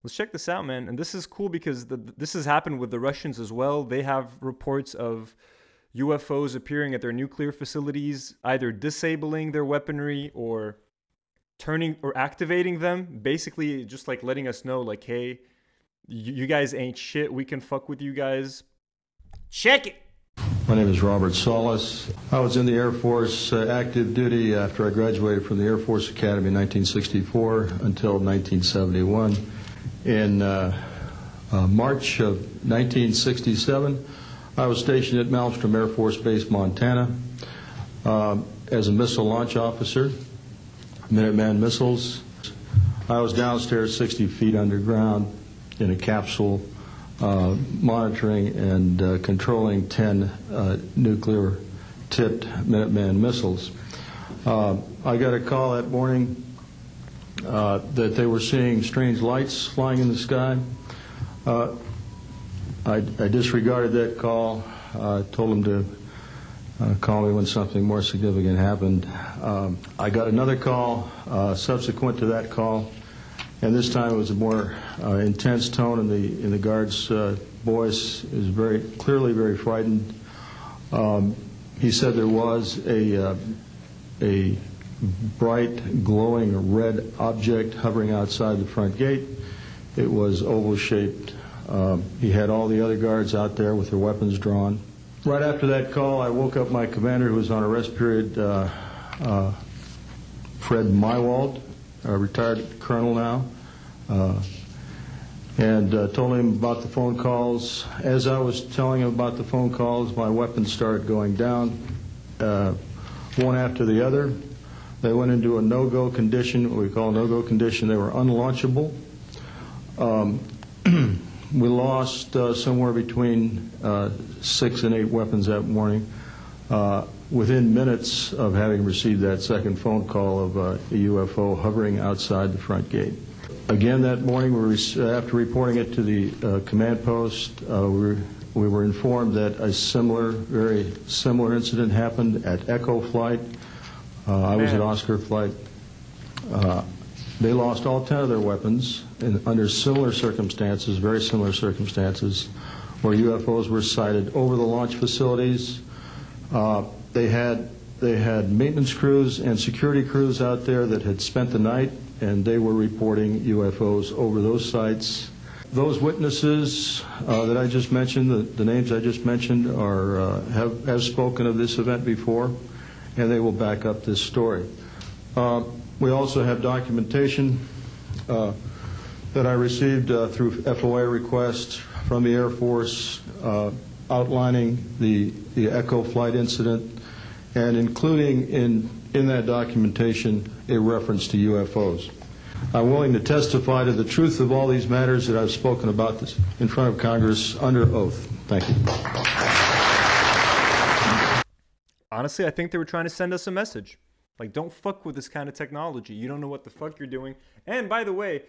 [SPEAKER 1] let's check this out, man. And this is cool because the, this has happened with the Russians as well. They have reports of UFOs appearing at their nuclear facilities, either disabling their weaponry or turning or activating them. Basically, just like letting us know, like, hey, you, guys ain't shit. We can fuck with you guys. Check it.
[SPEAKER 16] My name is Robert Salas. I was in the Air Force uh, active duty after I graduated from the Air Force Academy in 1964 until 1971. In uh, uh, March of 1967, I was stationed at Malmstrom Air Force Base, Montana, uh, as a missile launch officer, Minuteman missiles. I was downstairs 60 feet underground in a capsule uh, monitoring and uh, controlling 10 uh, nuclear tipped Minuteman missiles. Uh, I got a call that morning uh, that they were seeing strange lights flying in the sky. Uh, I, I disregarded that call, uh, told him to uh, call me when something more significant happened. Um, I got another call uh, subsequent to that call, and this time it was a more uh, intense tone in the in the guard's uh, voice. It was very clearly very frightened. Um, he said there was a uh, a bright, glowing red object hovering outside the front gate. It was oval shaped. Um, he had all the other guards out there with their weapons drawn. Right after that call, I woke up my commander, who was on a rest period, uh, uh, Fred Meiwald, a retired colonel now, uh, and uh, told him about the phone calls. As I was telling him about the phone calls, my weapons started going down, uh, one after the other. They went into a no-go condition, what we call no-go condition. They were unlaunchable. Um, we lost uh, somewhere between uh, six and eight weapons that morning uh, within minutes of having received that second phone call of uh, a UFO hovering outside the front gate. Again that morning, after reporting it to the uh, command post, uh, we, we were informed that a similar, very similar incident happened at Echo Flight. I was at Oscar Flight. They lost all 10 of their weapons in, under similar circumstances, very similar circumstances, where UFOs were sighted over the launch facilities. Uh, they had they had maintenance crews and security crews out there that had spent the night, and they were reporting UFOs over those sites. Those witnesses uh, that I just mentioned, the, the, names I just mentioned, are uh, have, have spoken of this event before, and they will back up this story. Uh, we also have documentation uh, that I received uh, through FOA requests from the Air Force outlining the, the Echo flight incident and including in, in that documentation a reference to UFOs. I'm willing to testify to the truth of all these matters that I've spoken about this in front of Congress under oath. Thank you.
[SPEAKER 1] Honestly, I think they were trying to send us a message. Like, don't fuck with this kind of technology. You don't know what the fuck you're doing. And by the way,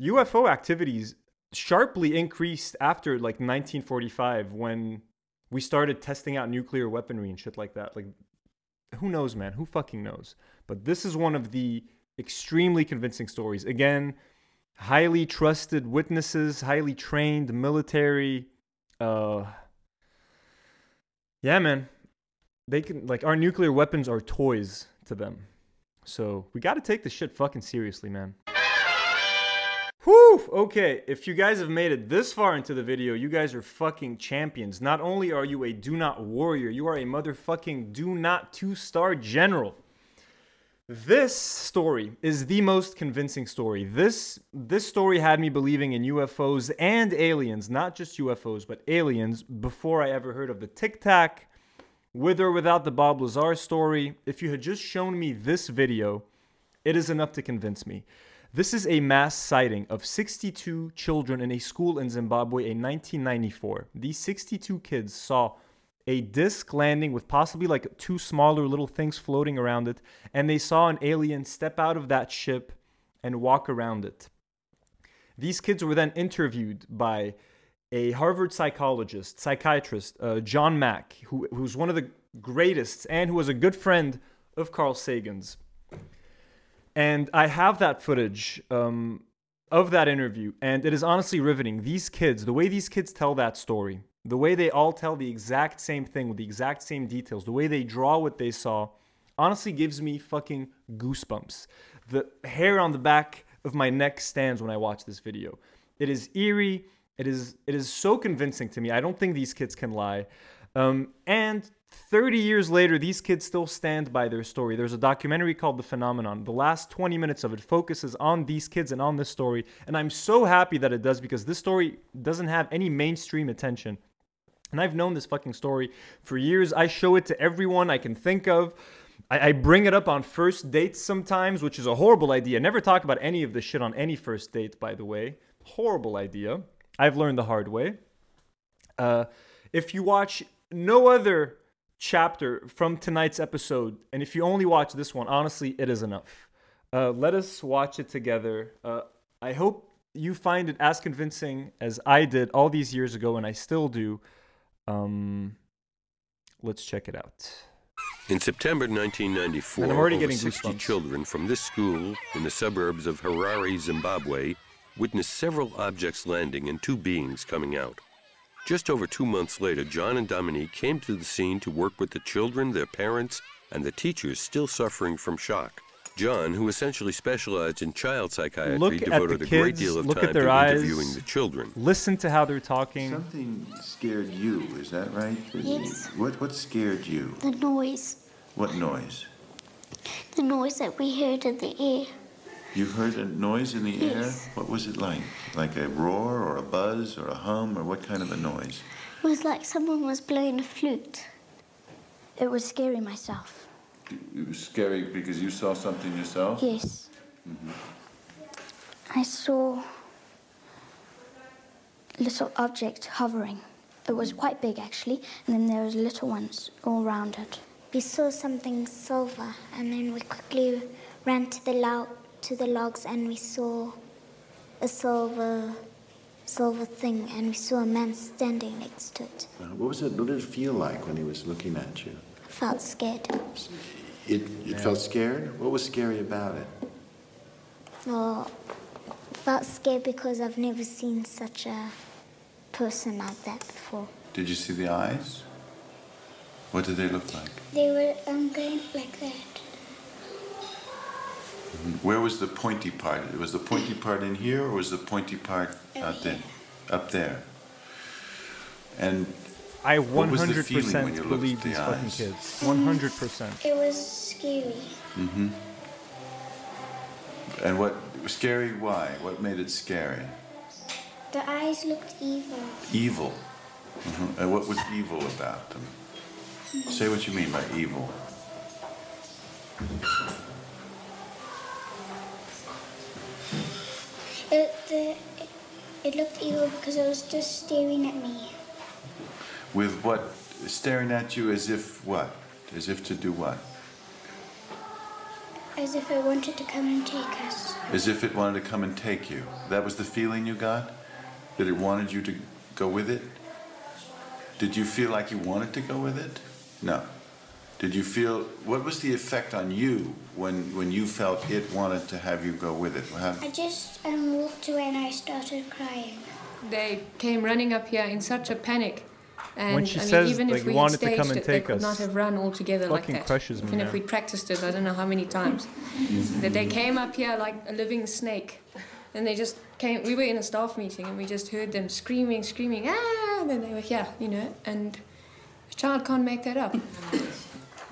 [SPEAKER 1] UFO activities sharply increased after like 1945 when we started testing out nuclear weaponry and shit like that. Like, who knows, man? Who fucking knows? But this is one of the extremely convincing stories. Again, highly trusted witnesses, highly trained military. Uh, yeah, man. They can like our nuclear weapons are toys to them. So we got to take this shit fucking seriously, man. Whew! Okay, if you guys have made it this far into the video, you guys are fucking champions. Not only are you a do not warrior, you are a motherfucking do not two star general. This story is the most convincing story. This this story had me believing in UFOs and aliens, not just UFOs, but aliens before I ever heard of the Tic Tac, with or without the Bob Lazar story, if you had just shown me this video, it is enough to convince me. This is a mass sighting of 62 children in a school in Zimbabwe in 1994. These 62 kids saw a disc landing with possibly like two smaller little things floating around it, and they saw an alien step out of that ship and walk around it. These kids were then interviewed by a Harvard psychologist, psychiatrist, uh, John Mack, who, who's one of the greatest and who was a good friend of Carl Sagan's. And I have that footage um, of that interview, and it is honestly riveting. These kids, the way these kids tell that story, the way they all tell the exact same thing with the exact same details, the way they draw what they saw, honestly gives me fucking goosebumps. The hair on the back of my neck stands when I watch this video. It is eerie it is it is so convincing to me. I don't think these kids can lie. Um, and 30 years later, these kids still stand by their story. There's a documentary called The Phenomenon. The last 20 minutes of it focuses on these kids and on this story. And I'm so happy that it does because this story doesn't have any mainstream attention. And I've known this fucking story for years. I show it to everyone I can think of. I, I bring it up on first dates sometimes, which is a horrible idea. Never talk about any of this shit on any first date, by the way. Horrible idea. I've learned the hard way. Uh, if you watch no other chapter from tonight's episode, and if you only watch this one, honestly, it is enough. Uh, let us watch it together. Uh, I hope you find it as convincing as I did all these years ago, and I still do. Um, let's check it out.
[SPEAKER 17] In September 1994,
[SPEAKER 1] And I'm already
[SPEAKER 17] over
[SPEAKER 1] getting
[SPEAKER 17] 60
[SPEAKER 1] goosebumps.
[SPEAKER 17] children from this school in the suburbs of Harare, Zimbabwe, witnessed several objects landing and two beings coming out. Just over two months later, John and Dominique came to the scene to work with the children, their parents, and the teachers still suffering from shock. John, who essentially specialized in child psychiatry,
[SPEAKER 1] Look at the
[SPEAKER 17] devoted a great deal of
[SPEAKER 1] look
[SPEAKER 17] time
[SPEAKER 1] at their
[SPEAKER 17] to
[SPEAKER 1] eyes.
[SPEAKER 17] interviewing the children.
[SPEAKER 1] Listen to how they're talking.
[SPEAKER 18] Something scared you, is that right?
[SPEAKER 19] Yes.
[SPEAKER 18] What what scared you?
[SPEAKER 19] The noise.
[SPEAKER 18] What noise?
[SPEAKER 19] The noise that we heard in the air.
[SPEAKER 18] You heard a noise in the air? What was it like? Like a roar or a buzz or a hum or what kind of a noise?
[SPEAKER 19] It was like someone was blowing a flute. It was scary myself.
[SPEAKER 18] It was scary because you saw something yourself?
[SPEAKER 19] Yes.
[SPEAKER 18] Mhm.
[SPEAKER 19] I saw a little object hovering. It was quite big actually, and then there was little ones all around it. We saw something silver, and then we quickly ran to the log to the logs, and we saw a silver silver thing, and we saw a man standing next to it.
[SPEAKER 18] Uh, What was it? What did it feel like when he was looking at you?
[SPEAKER 19] I felt scared.
[SPEAKER 18] It, it felt scared? What was scary about it?
[SPEAKER 19] Well, I felt scared because I've never seen such a person like that before.
[SPEAKER 18] Did you see the eyes? What did they look like?
[SPEAKER 19] They were um, going like that.
[SPEAKER 18] Where was the pointy part? Was the pointy part in here or was the pointy part out there? Up there. And
[SPEAKER 1] I
[SPEAKER 18] what was the feeling when
[SPEAKER 1] 100%
[SPEAKER 18] you looked
[SPEAKER 1] believe
[SPEAKER 18] at the
[SPEAKER 1] these fucking
[SPEAKER 18] eyes?
[SPEAKER 1] kids. 100%.
[SPEAKER 19] It was scary.
[SPEAKER 18] Mm-hmm. And what scary? Why? What made it scary?
[SPEAKER 19] The eyes looked evil.
[SPEAKER 18] Evil. Mhm. And what was evil about them? Say what you mean by evil.
[SPEAKER 19] It, the, it looked evil because it was just staring at me.
[SPEAKER 18] With what? Staring at you as if what? As if to do what?
[SPEAKER 19] As if it wanted to come and take us.
[SPEAKER 18] As if it wanted to come and take you. That was the feeling you got? That it wanted you to go with it? Did you feel like you wanted to go with it? No. Did you feel, what was the effect on you when, when you felt it wanted to have you go with it? How-
[SPEAKER 19] I just um, walked away and I started crying.
[SPEAKER 20] They came running up here in such a panic. And
[SPEAKER 1] When she
[SPEAKER 20] I mean,
[SPEAKER 1] says,
[SPEAKER 20] even
[SPEAKER 1] like,
[SPEAKER 20] if we
[SPEAKER 1] wanted to come
[SPEAKER 20] staged
[SPEAKER 1] and
[SPEAKER 20] it, they could
[SPEAKER 1] us,
[SPEAKER 20] not have run all together like
[SPEAKER 1] fucking
[SPEAKER 20] that.
[SPEAKER 1] crushes me,
[SPEAKER 20] Even if we practiced it, I don't know how many times. that they came up here like a living snake, and they just came. We were in a staff meeting, and we just heard them screaming, screaming, ah! And then they were here, you know. And a child can't make that up.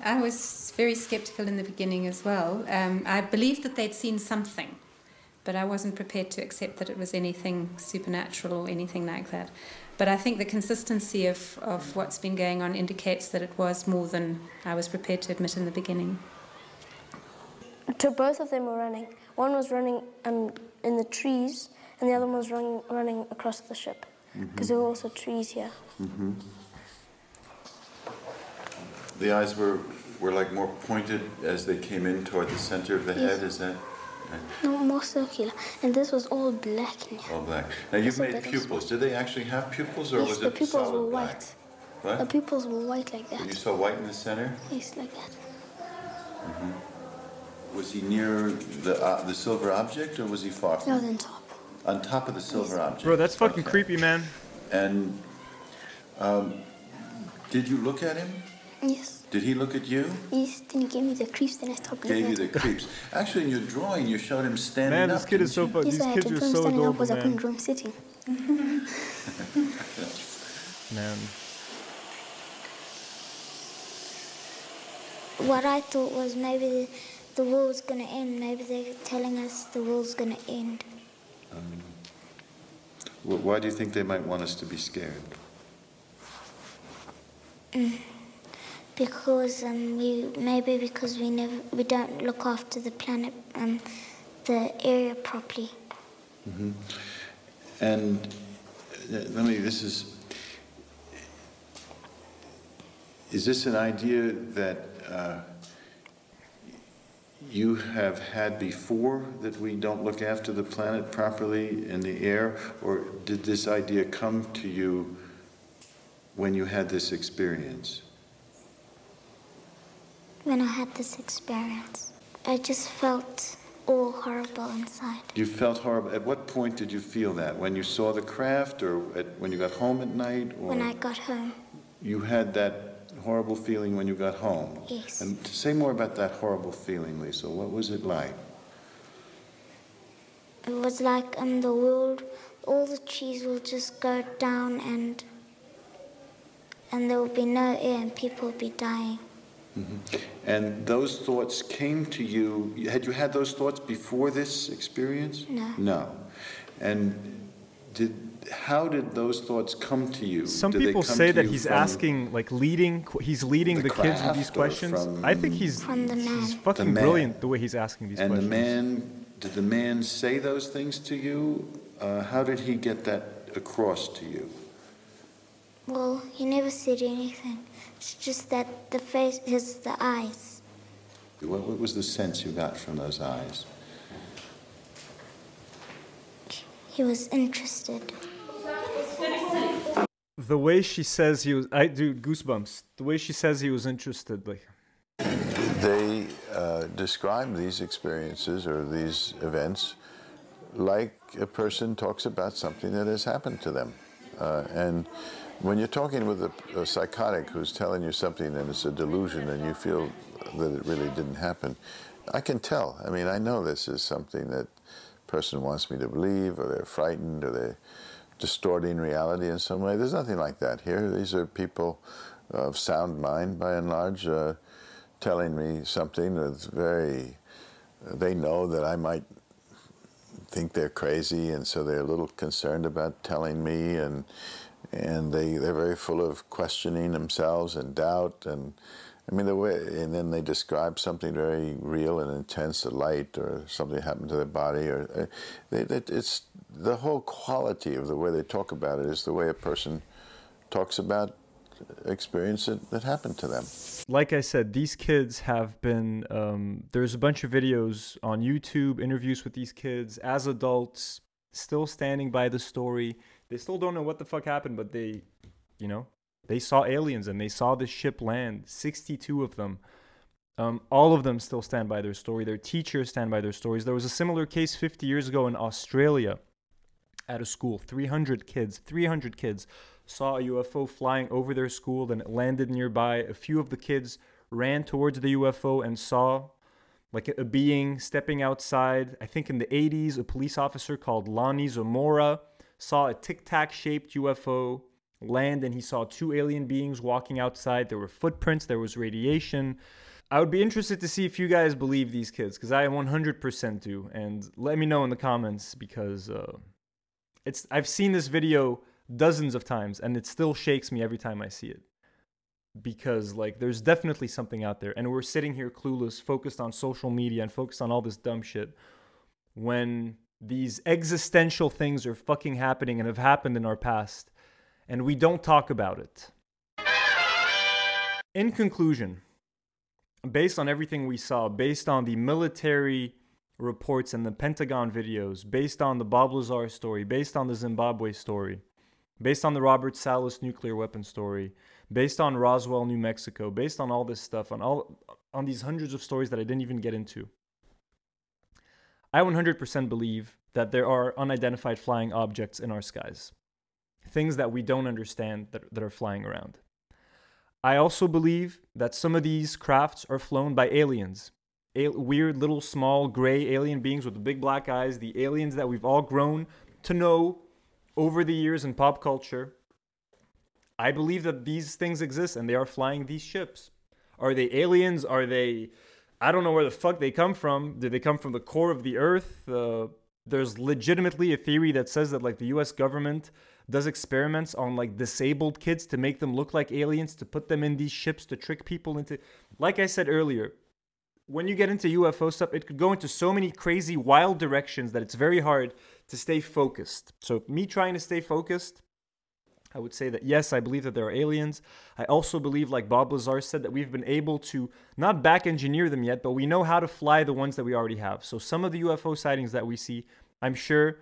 [SPEAKER 21] I was very skeptical in the beginning as well. Um, I believed that they'd seen something, but I wasn't prepared to accept that it was anything supernatural or anything like that. But I think the consistency of, of what's been going on indicates that it was more than I was prepared to admit in the beginning.
[SPEAKER 19] So both of them were running. One was running um, in the trees, and the other one was running, running across the ship. Because there were also trees here.
[SPEAKER 18] hmm The eyes were, were like more pointed as they came in toward the center of the
[SPEAKER 19] Yes.
[SPEAKER 18] head, is that?
[SPEAKER 19] No, more circular. And this was all black in.
[SPEAKER 18] All black. Now you've made pupils. Did they actually have pupils or
[SPEAKER 19] Yes,
[SPEAKER 18] was
[SPEAKER 19] the
[SPEAKER 18] it
[SPEAKER 19] pupils
[SPEAKER 18] solid
[SPEAKER 19] were
[SPEAKER 18] black?
[SPEAKER 19] white.
[SPEAKER 18] What?
[SPEAKER 19] The pupils were white like
[SPEAKER 18] So you saw white in the center?
[SPEAKER 19] Yes, like that.
[SPEAKER 18] hmm Was he near the, uh, the silver object or was he far
[SPEAKER 19] That
[SPEAKER 18] from
[SPEAKER 19] was on top.
[SPEAKER 18] On top of the silver object?
[SPEAKER 1] Bro, that's fucking creepy, man.
[SPEAKER 18] And um, did you look at him?
[SPEAKER 19] Yes.
[SPEAKER 18] Did he look at you?
[SPEAKER 19] Yes, then he gave me the creeps, then I stopped looking
[SPEAKER 18] Gave you
[SPEAKER 19] at
[SPEAKER 18] the creeps. Actually, in your drawing, you showed him standing
[SPEAKER 1] Man,
[SPEAKER 18] up.
[SPEAKER 1] this kid is so
[SPEAKER 18] didn't
[SPEAKER 1] fu-
[SPEAKER 19] Yes,
[SPEAKER 1] These
[SPEAKER 19] I had
[SPEAKER 1] kids
[SPEAKER 19] to
[SPEAKER 1] are
[SPEAKER 19] him
[SPEAKER 1] so
[SPEAKER 19] standing up
[SPEAKER 1] adorable,
[SPEAKER 19] because I couldn't
[SPEAKER 1] man.
[SPEAKER 19] draw him sitting.
[SPEAKER 1] Man.
[SPEAKER 19] what I thought was maybe the, the world's going to end. Maybe they're telling us the world's going to end.
[SPEAKER 18] Um, why do you think they might want us to be scared?
[SPEAKER 19] Mm. Because um, we maybe because we never we don't look after the planet um, the area properly.
[SPEAKER 18] hmm And uh, let me, this is, is this an idea that uh, you have had before, that we don't look after the planet properly in the air? Or did this idea come to you when you had this experience?
[SPEAKER 19] When I had this experience, I just felt all horrible inside.
[SPEAKER 18] You felt horrible. At what point did you feel that? When you saw the craft or at, when you got home at night? Or
[SPEAKER 19] When I got home,
[SPEAKER 18] You had that horrible feeling when you got home?
[SPEAKER 19] Yes.
[SPEAKER 18] And say more about that horrible feeling, Lisa. What was it like?
[SPEAKER 19] it was like in the world, all the trees will just go down and and there will be no air and people will be dying.
[SPEAKER 18] Mhm. And those thoughts came to you, had you had those thoughts before this experience?
[SPEAKER 19] No.
[SPEAKER 18] No. And did, how did those thoughts come to you?
[SPEAKER 1] Some
[SPEAKER 18] Did they
[SPEAKER 1] people
[SPEAKER 18] come
[SPEAKER 1] say
[SPEAKER 18] to
[SPEAKER 1] that
[SPEAKER 18] you
[SPEAKER 1] he's asking, like leading, he's leading
[SPEAKER 18] the
[SPEAKER 1] the, kids with these questions.
[SPEAKER 18] from-
[SPEAKER 1] I think he's
[SPEAKER 19] From the man.
[SPEAKER 1] he's fucking
[SPEAKER 18] man.
[SPEAKER 1] brilliant the way he's asking these questions.
[SPEAKER 18] And the man, did the man say those things to you? Uh, how did he get that across to you?
[SPEAKER 19] Well, he never said anything. It's just that the face, his the eyes.
[SPEAKER 18] What, what was the sense you got from those eyes?
[SPEAKER 19] He was interested.
[SPEAKER 1] The way she says he was, I do goosebumps. The way she says he was interested, like
[SPEAKER 18] They uh, describe these experiences or these events like a person talks about something that has happened to them. Uh, and when you're talking with a, a psychotic who's telling you something and it's a delusion and you feel that it really didn't happen, I can tell. I mean, I know this is something that person wants me to believe or they're frightened or they're distorting reality in some way. There's nothing like that here. These are people of sound mind, by and large, uh, telling me something that's very. They know that I might think they're crazy, and so they're a little concerned about telling me, and and they they're very full of questioning themselves and doubt, and I mean the way, and then they describe something very real and intense, a light or something happened to their body, or uh, they, it's the whole quality of the way they talk about it is the way a person talks about experience that, that happened to them.
[SPEAKER 1] like I said, these kids have been. Um, there's a bunch of videos on YouTube, interviews with these kids as adults, still standing by the story. They still don't know what the fuck happened, but they, you know, they saw aliens and they saw this ship land. 62 of them. Um, all of them still stand by their story. Their teachers stand by their stories. There was a similar case 50 years ago in Australia at a school. 300 kids, 300 kids saw a UFO flying over their school, then it landed nearby. A few of the kids ran towards the UFO and saw like a, a being stepping outside. I think in the 80s, a police officer called Lonnie Zamora saw a tic tac shaped UFO land and he saw two alien beings walking outside. There were footprints, there was radiation. I would be interested to see if you guys believe these kids because I 100% do. And let me know in the comments because uh, it's I've seen this video dozens of times and it still shakes me every time I see it. Because like there's definitely something out there and we're sitting here clueless, focused on social media and focused on all this dumb shit when these existential things are fucking happening and have happened in our past and we don't talk about it. In conclusion, based on everything we saw, based on the military reports and the Pentagon videos, based on the Bob Lazar story, based on the Zimbabwe story, based on the Robert Salas nuclear weapon story, based on Roswell, New Mexico, based on all this stuff, on all on these hundreds of stories that I didn't even get into. I 100% believe that there are unidentified flying objects in our skies. Things that we don't understand that, that are flying around. I also believe that some of these crafts are flown by aliens. A- weird little small gray alien beings with big black eyes, the aliens that we've all grown to know over the years in pop culture. I believe that these things exist and they are flying these ships. Are they aliens? Are they I don't know where the fuck they come from. Did they come from the core of the earth? Uh, there's legitimately a theory that says that like the US government does experiments on like disabled kids to make them look like aliens to put them in these ships to trick people into like I said earlier when you get into UFO stuff it could go into so many crazy wild directions that it's very hard to stay focused. So me trying to stay focused I would say that yes, I believe that there are aliens. I also believe, like Bob Lazar said, that we've been able to not back engineer them yet, but we know how to fly the ones that we already have. So some of the UFO sightings that we see, I'm sure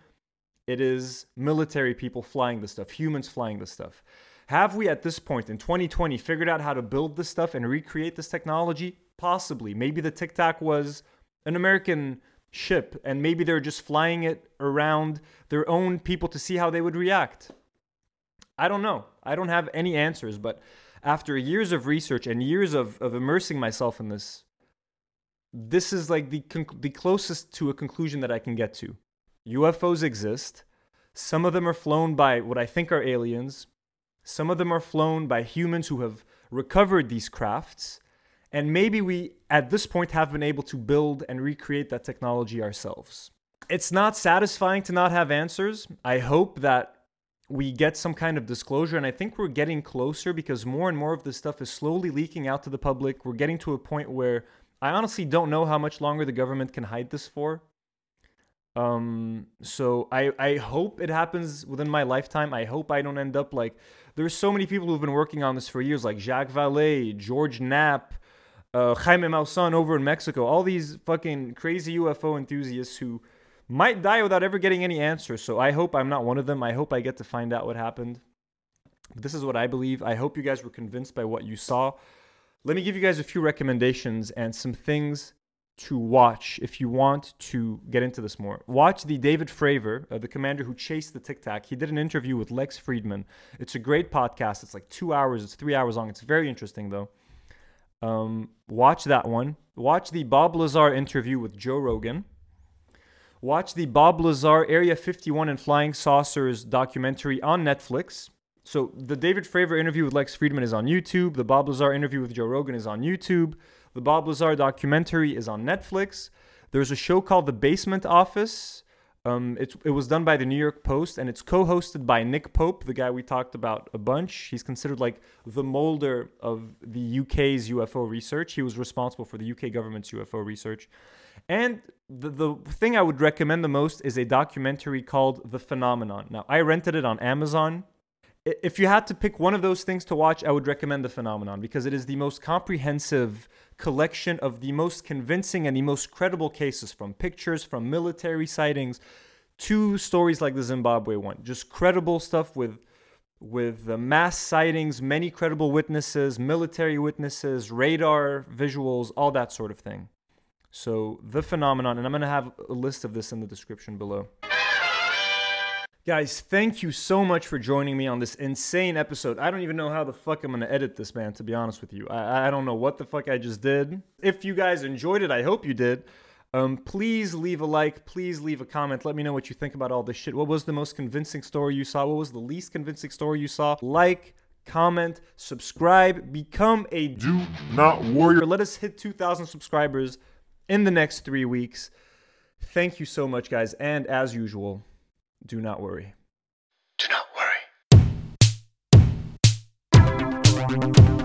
[SPEAKER 1] it is military people flying the stuff, humans flying the stuff. Have we at this point in 2020 figured out how to build this stuff and recreate this technology? Possibly. Maybe the Tic Tac was an American ship and maybe they're just flying it around their own people to see how they would react. I don't know. I don't have any answers, but after years of research and years of, of immersing myself in this, this is like the, conc- the closest to a conclusion that I can get to. UFOs exist. Some of them are flown by what I think are aliens. Some of them are flown by humans who have recovered these crafts. And maybe we, at this point, have been able to build and recreate that technology ourselves. It's not satisfying to not have answers. I hope that we get some kind of disclosure and i think we're getting closer because more and more of this stuff is slowly leaking out to the public. We're getting to a point where i honestly don't know how much longer the government can hide this for. Um so i i hope it happens within my lifetime. I hope i don't end up like there's so many people who've been working on this for years like jacques vallée george knapp uh, jaime maussan over in mexico all these fucking crazy ufo enthusiasts who might die without ever getting any answers. So I hope I'm not one of them. I hope I get to find out what happened. This is what I believe. I hope you guys were convinced by what you saw. Let me give you guys a few recommendations and some things to watch if you want to get into this more. Watch the David Fravor, uh, the commander who chased the Tic Tac. He did an interview with Lex Fridman. It's a great podcast. It's like two hours, it's three hours long. It's very interesting, though. Um, watch that one. Watch the Bob Lazar interview with Joe Rogan. Watch the Bob Lazar Area 51 and Flying Saucers documentary on Netflix. So the David Fravor interview with Lex Fridman is on YouTube. The Bob Lazar interview with Joe Rogan is on YouTube. The Bob Lazar documentary is on Netflix. There's a show called The Basement Office. Um, it, it was done by the New York Post and it's co-hosted by Nick Pope, the guy we talked about a bunch. He's considered like the Mulder of the UK's UFO research. He was responsible for the UK government's UFO research. And the, the thing I would recommend the most is a documentary called The Phenomenon. Now, I rented it on Amazon. If you had to pick one of those things to watch, I would recommend The Phenomenon because it is the most comprehensive collection of the most convincing and the most credible cases from pictures, from military sightings, to stories like the Zimbabwe one. Just credible stuff with with the mass sightings, many credible witnesses, military witnesses, radar visuals, all that sort of thing. So, the phenomenon, and I'm going to have a list of this in the description below. Guys, thank you so much for joining me on this insane episode. I don't even know how the fuck I'm to edit this, man, to be honest with you. I, I don't know what the fuck I just did. If you guys enjoyed it, I hope you did. Um, please leave a like. Please leave a comment. Let me know what you think about all this shit. What was the most convincing story you saw? What was the least convincing story you saw? Like, comment, subscribe, become a
[SPEAKER 3] do not warrior.
[SPEAKER 1] Let us hit 2,000 subscribers in the next three weeks. Thank you so much, guys. And as usual, do not worry.
[SPEAKER 9] Do not worry.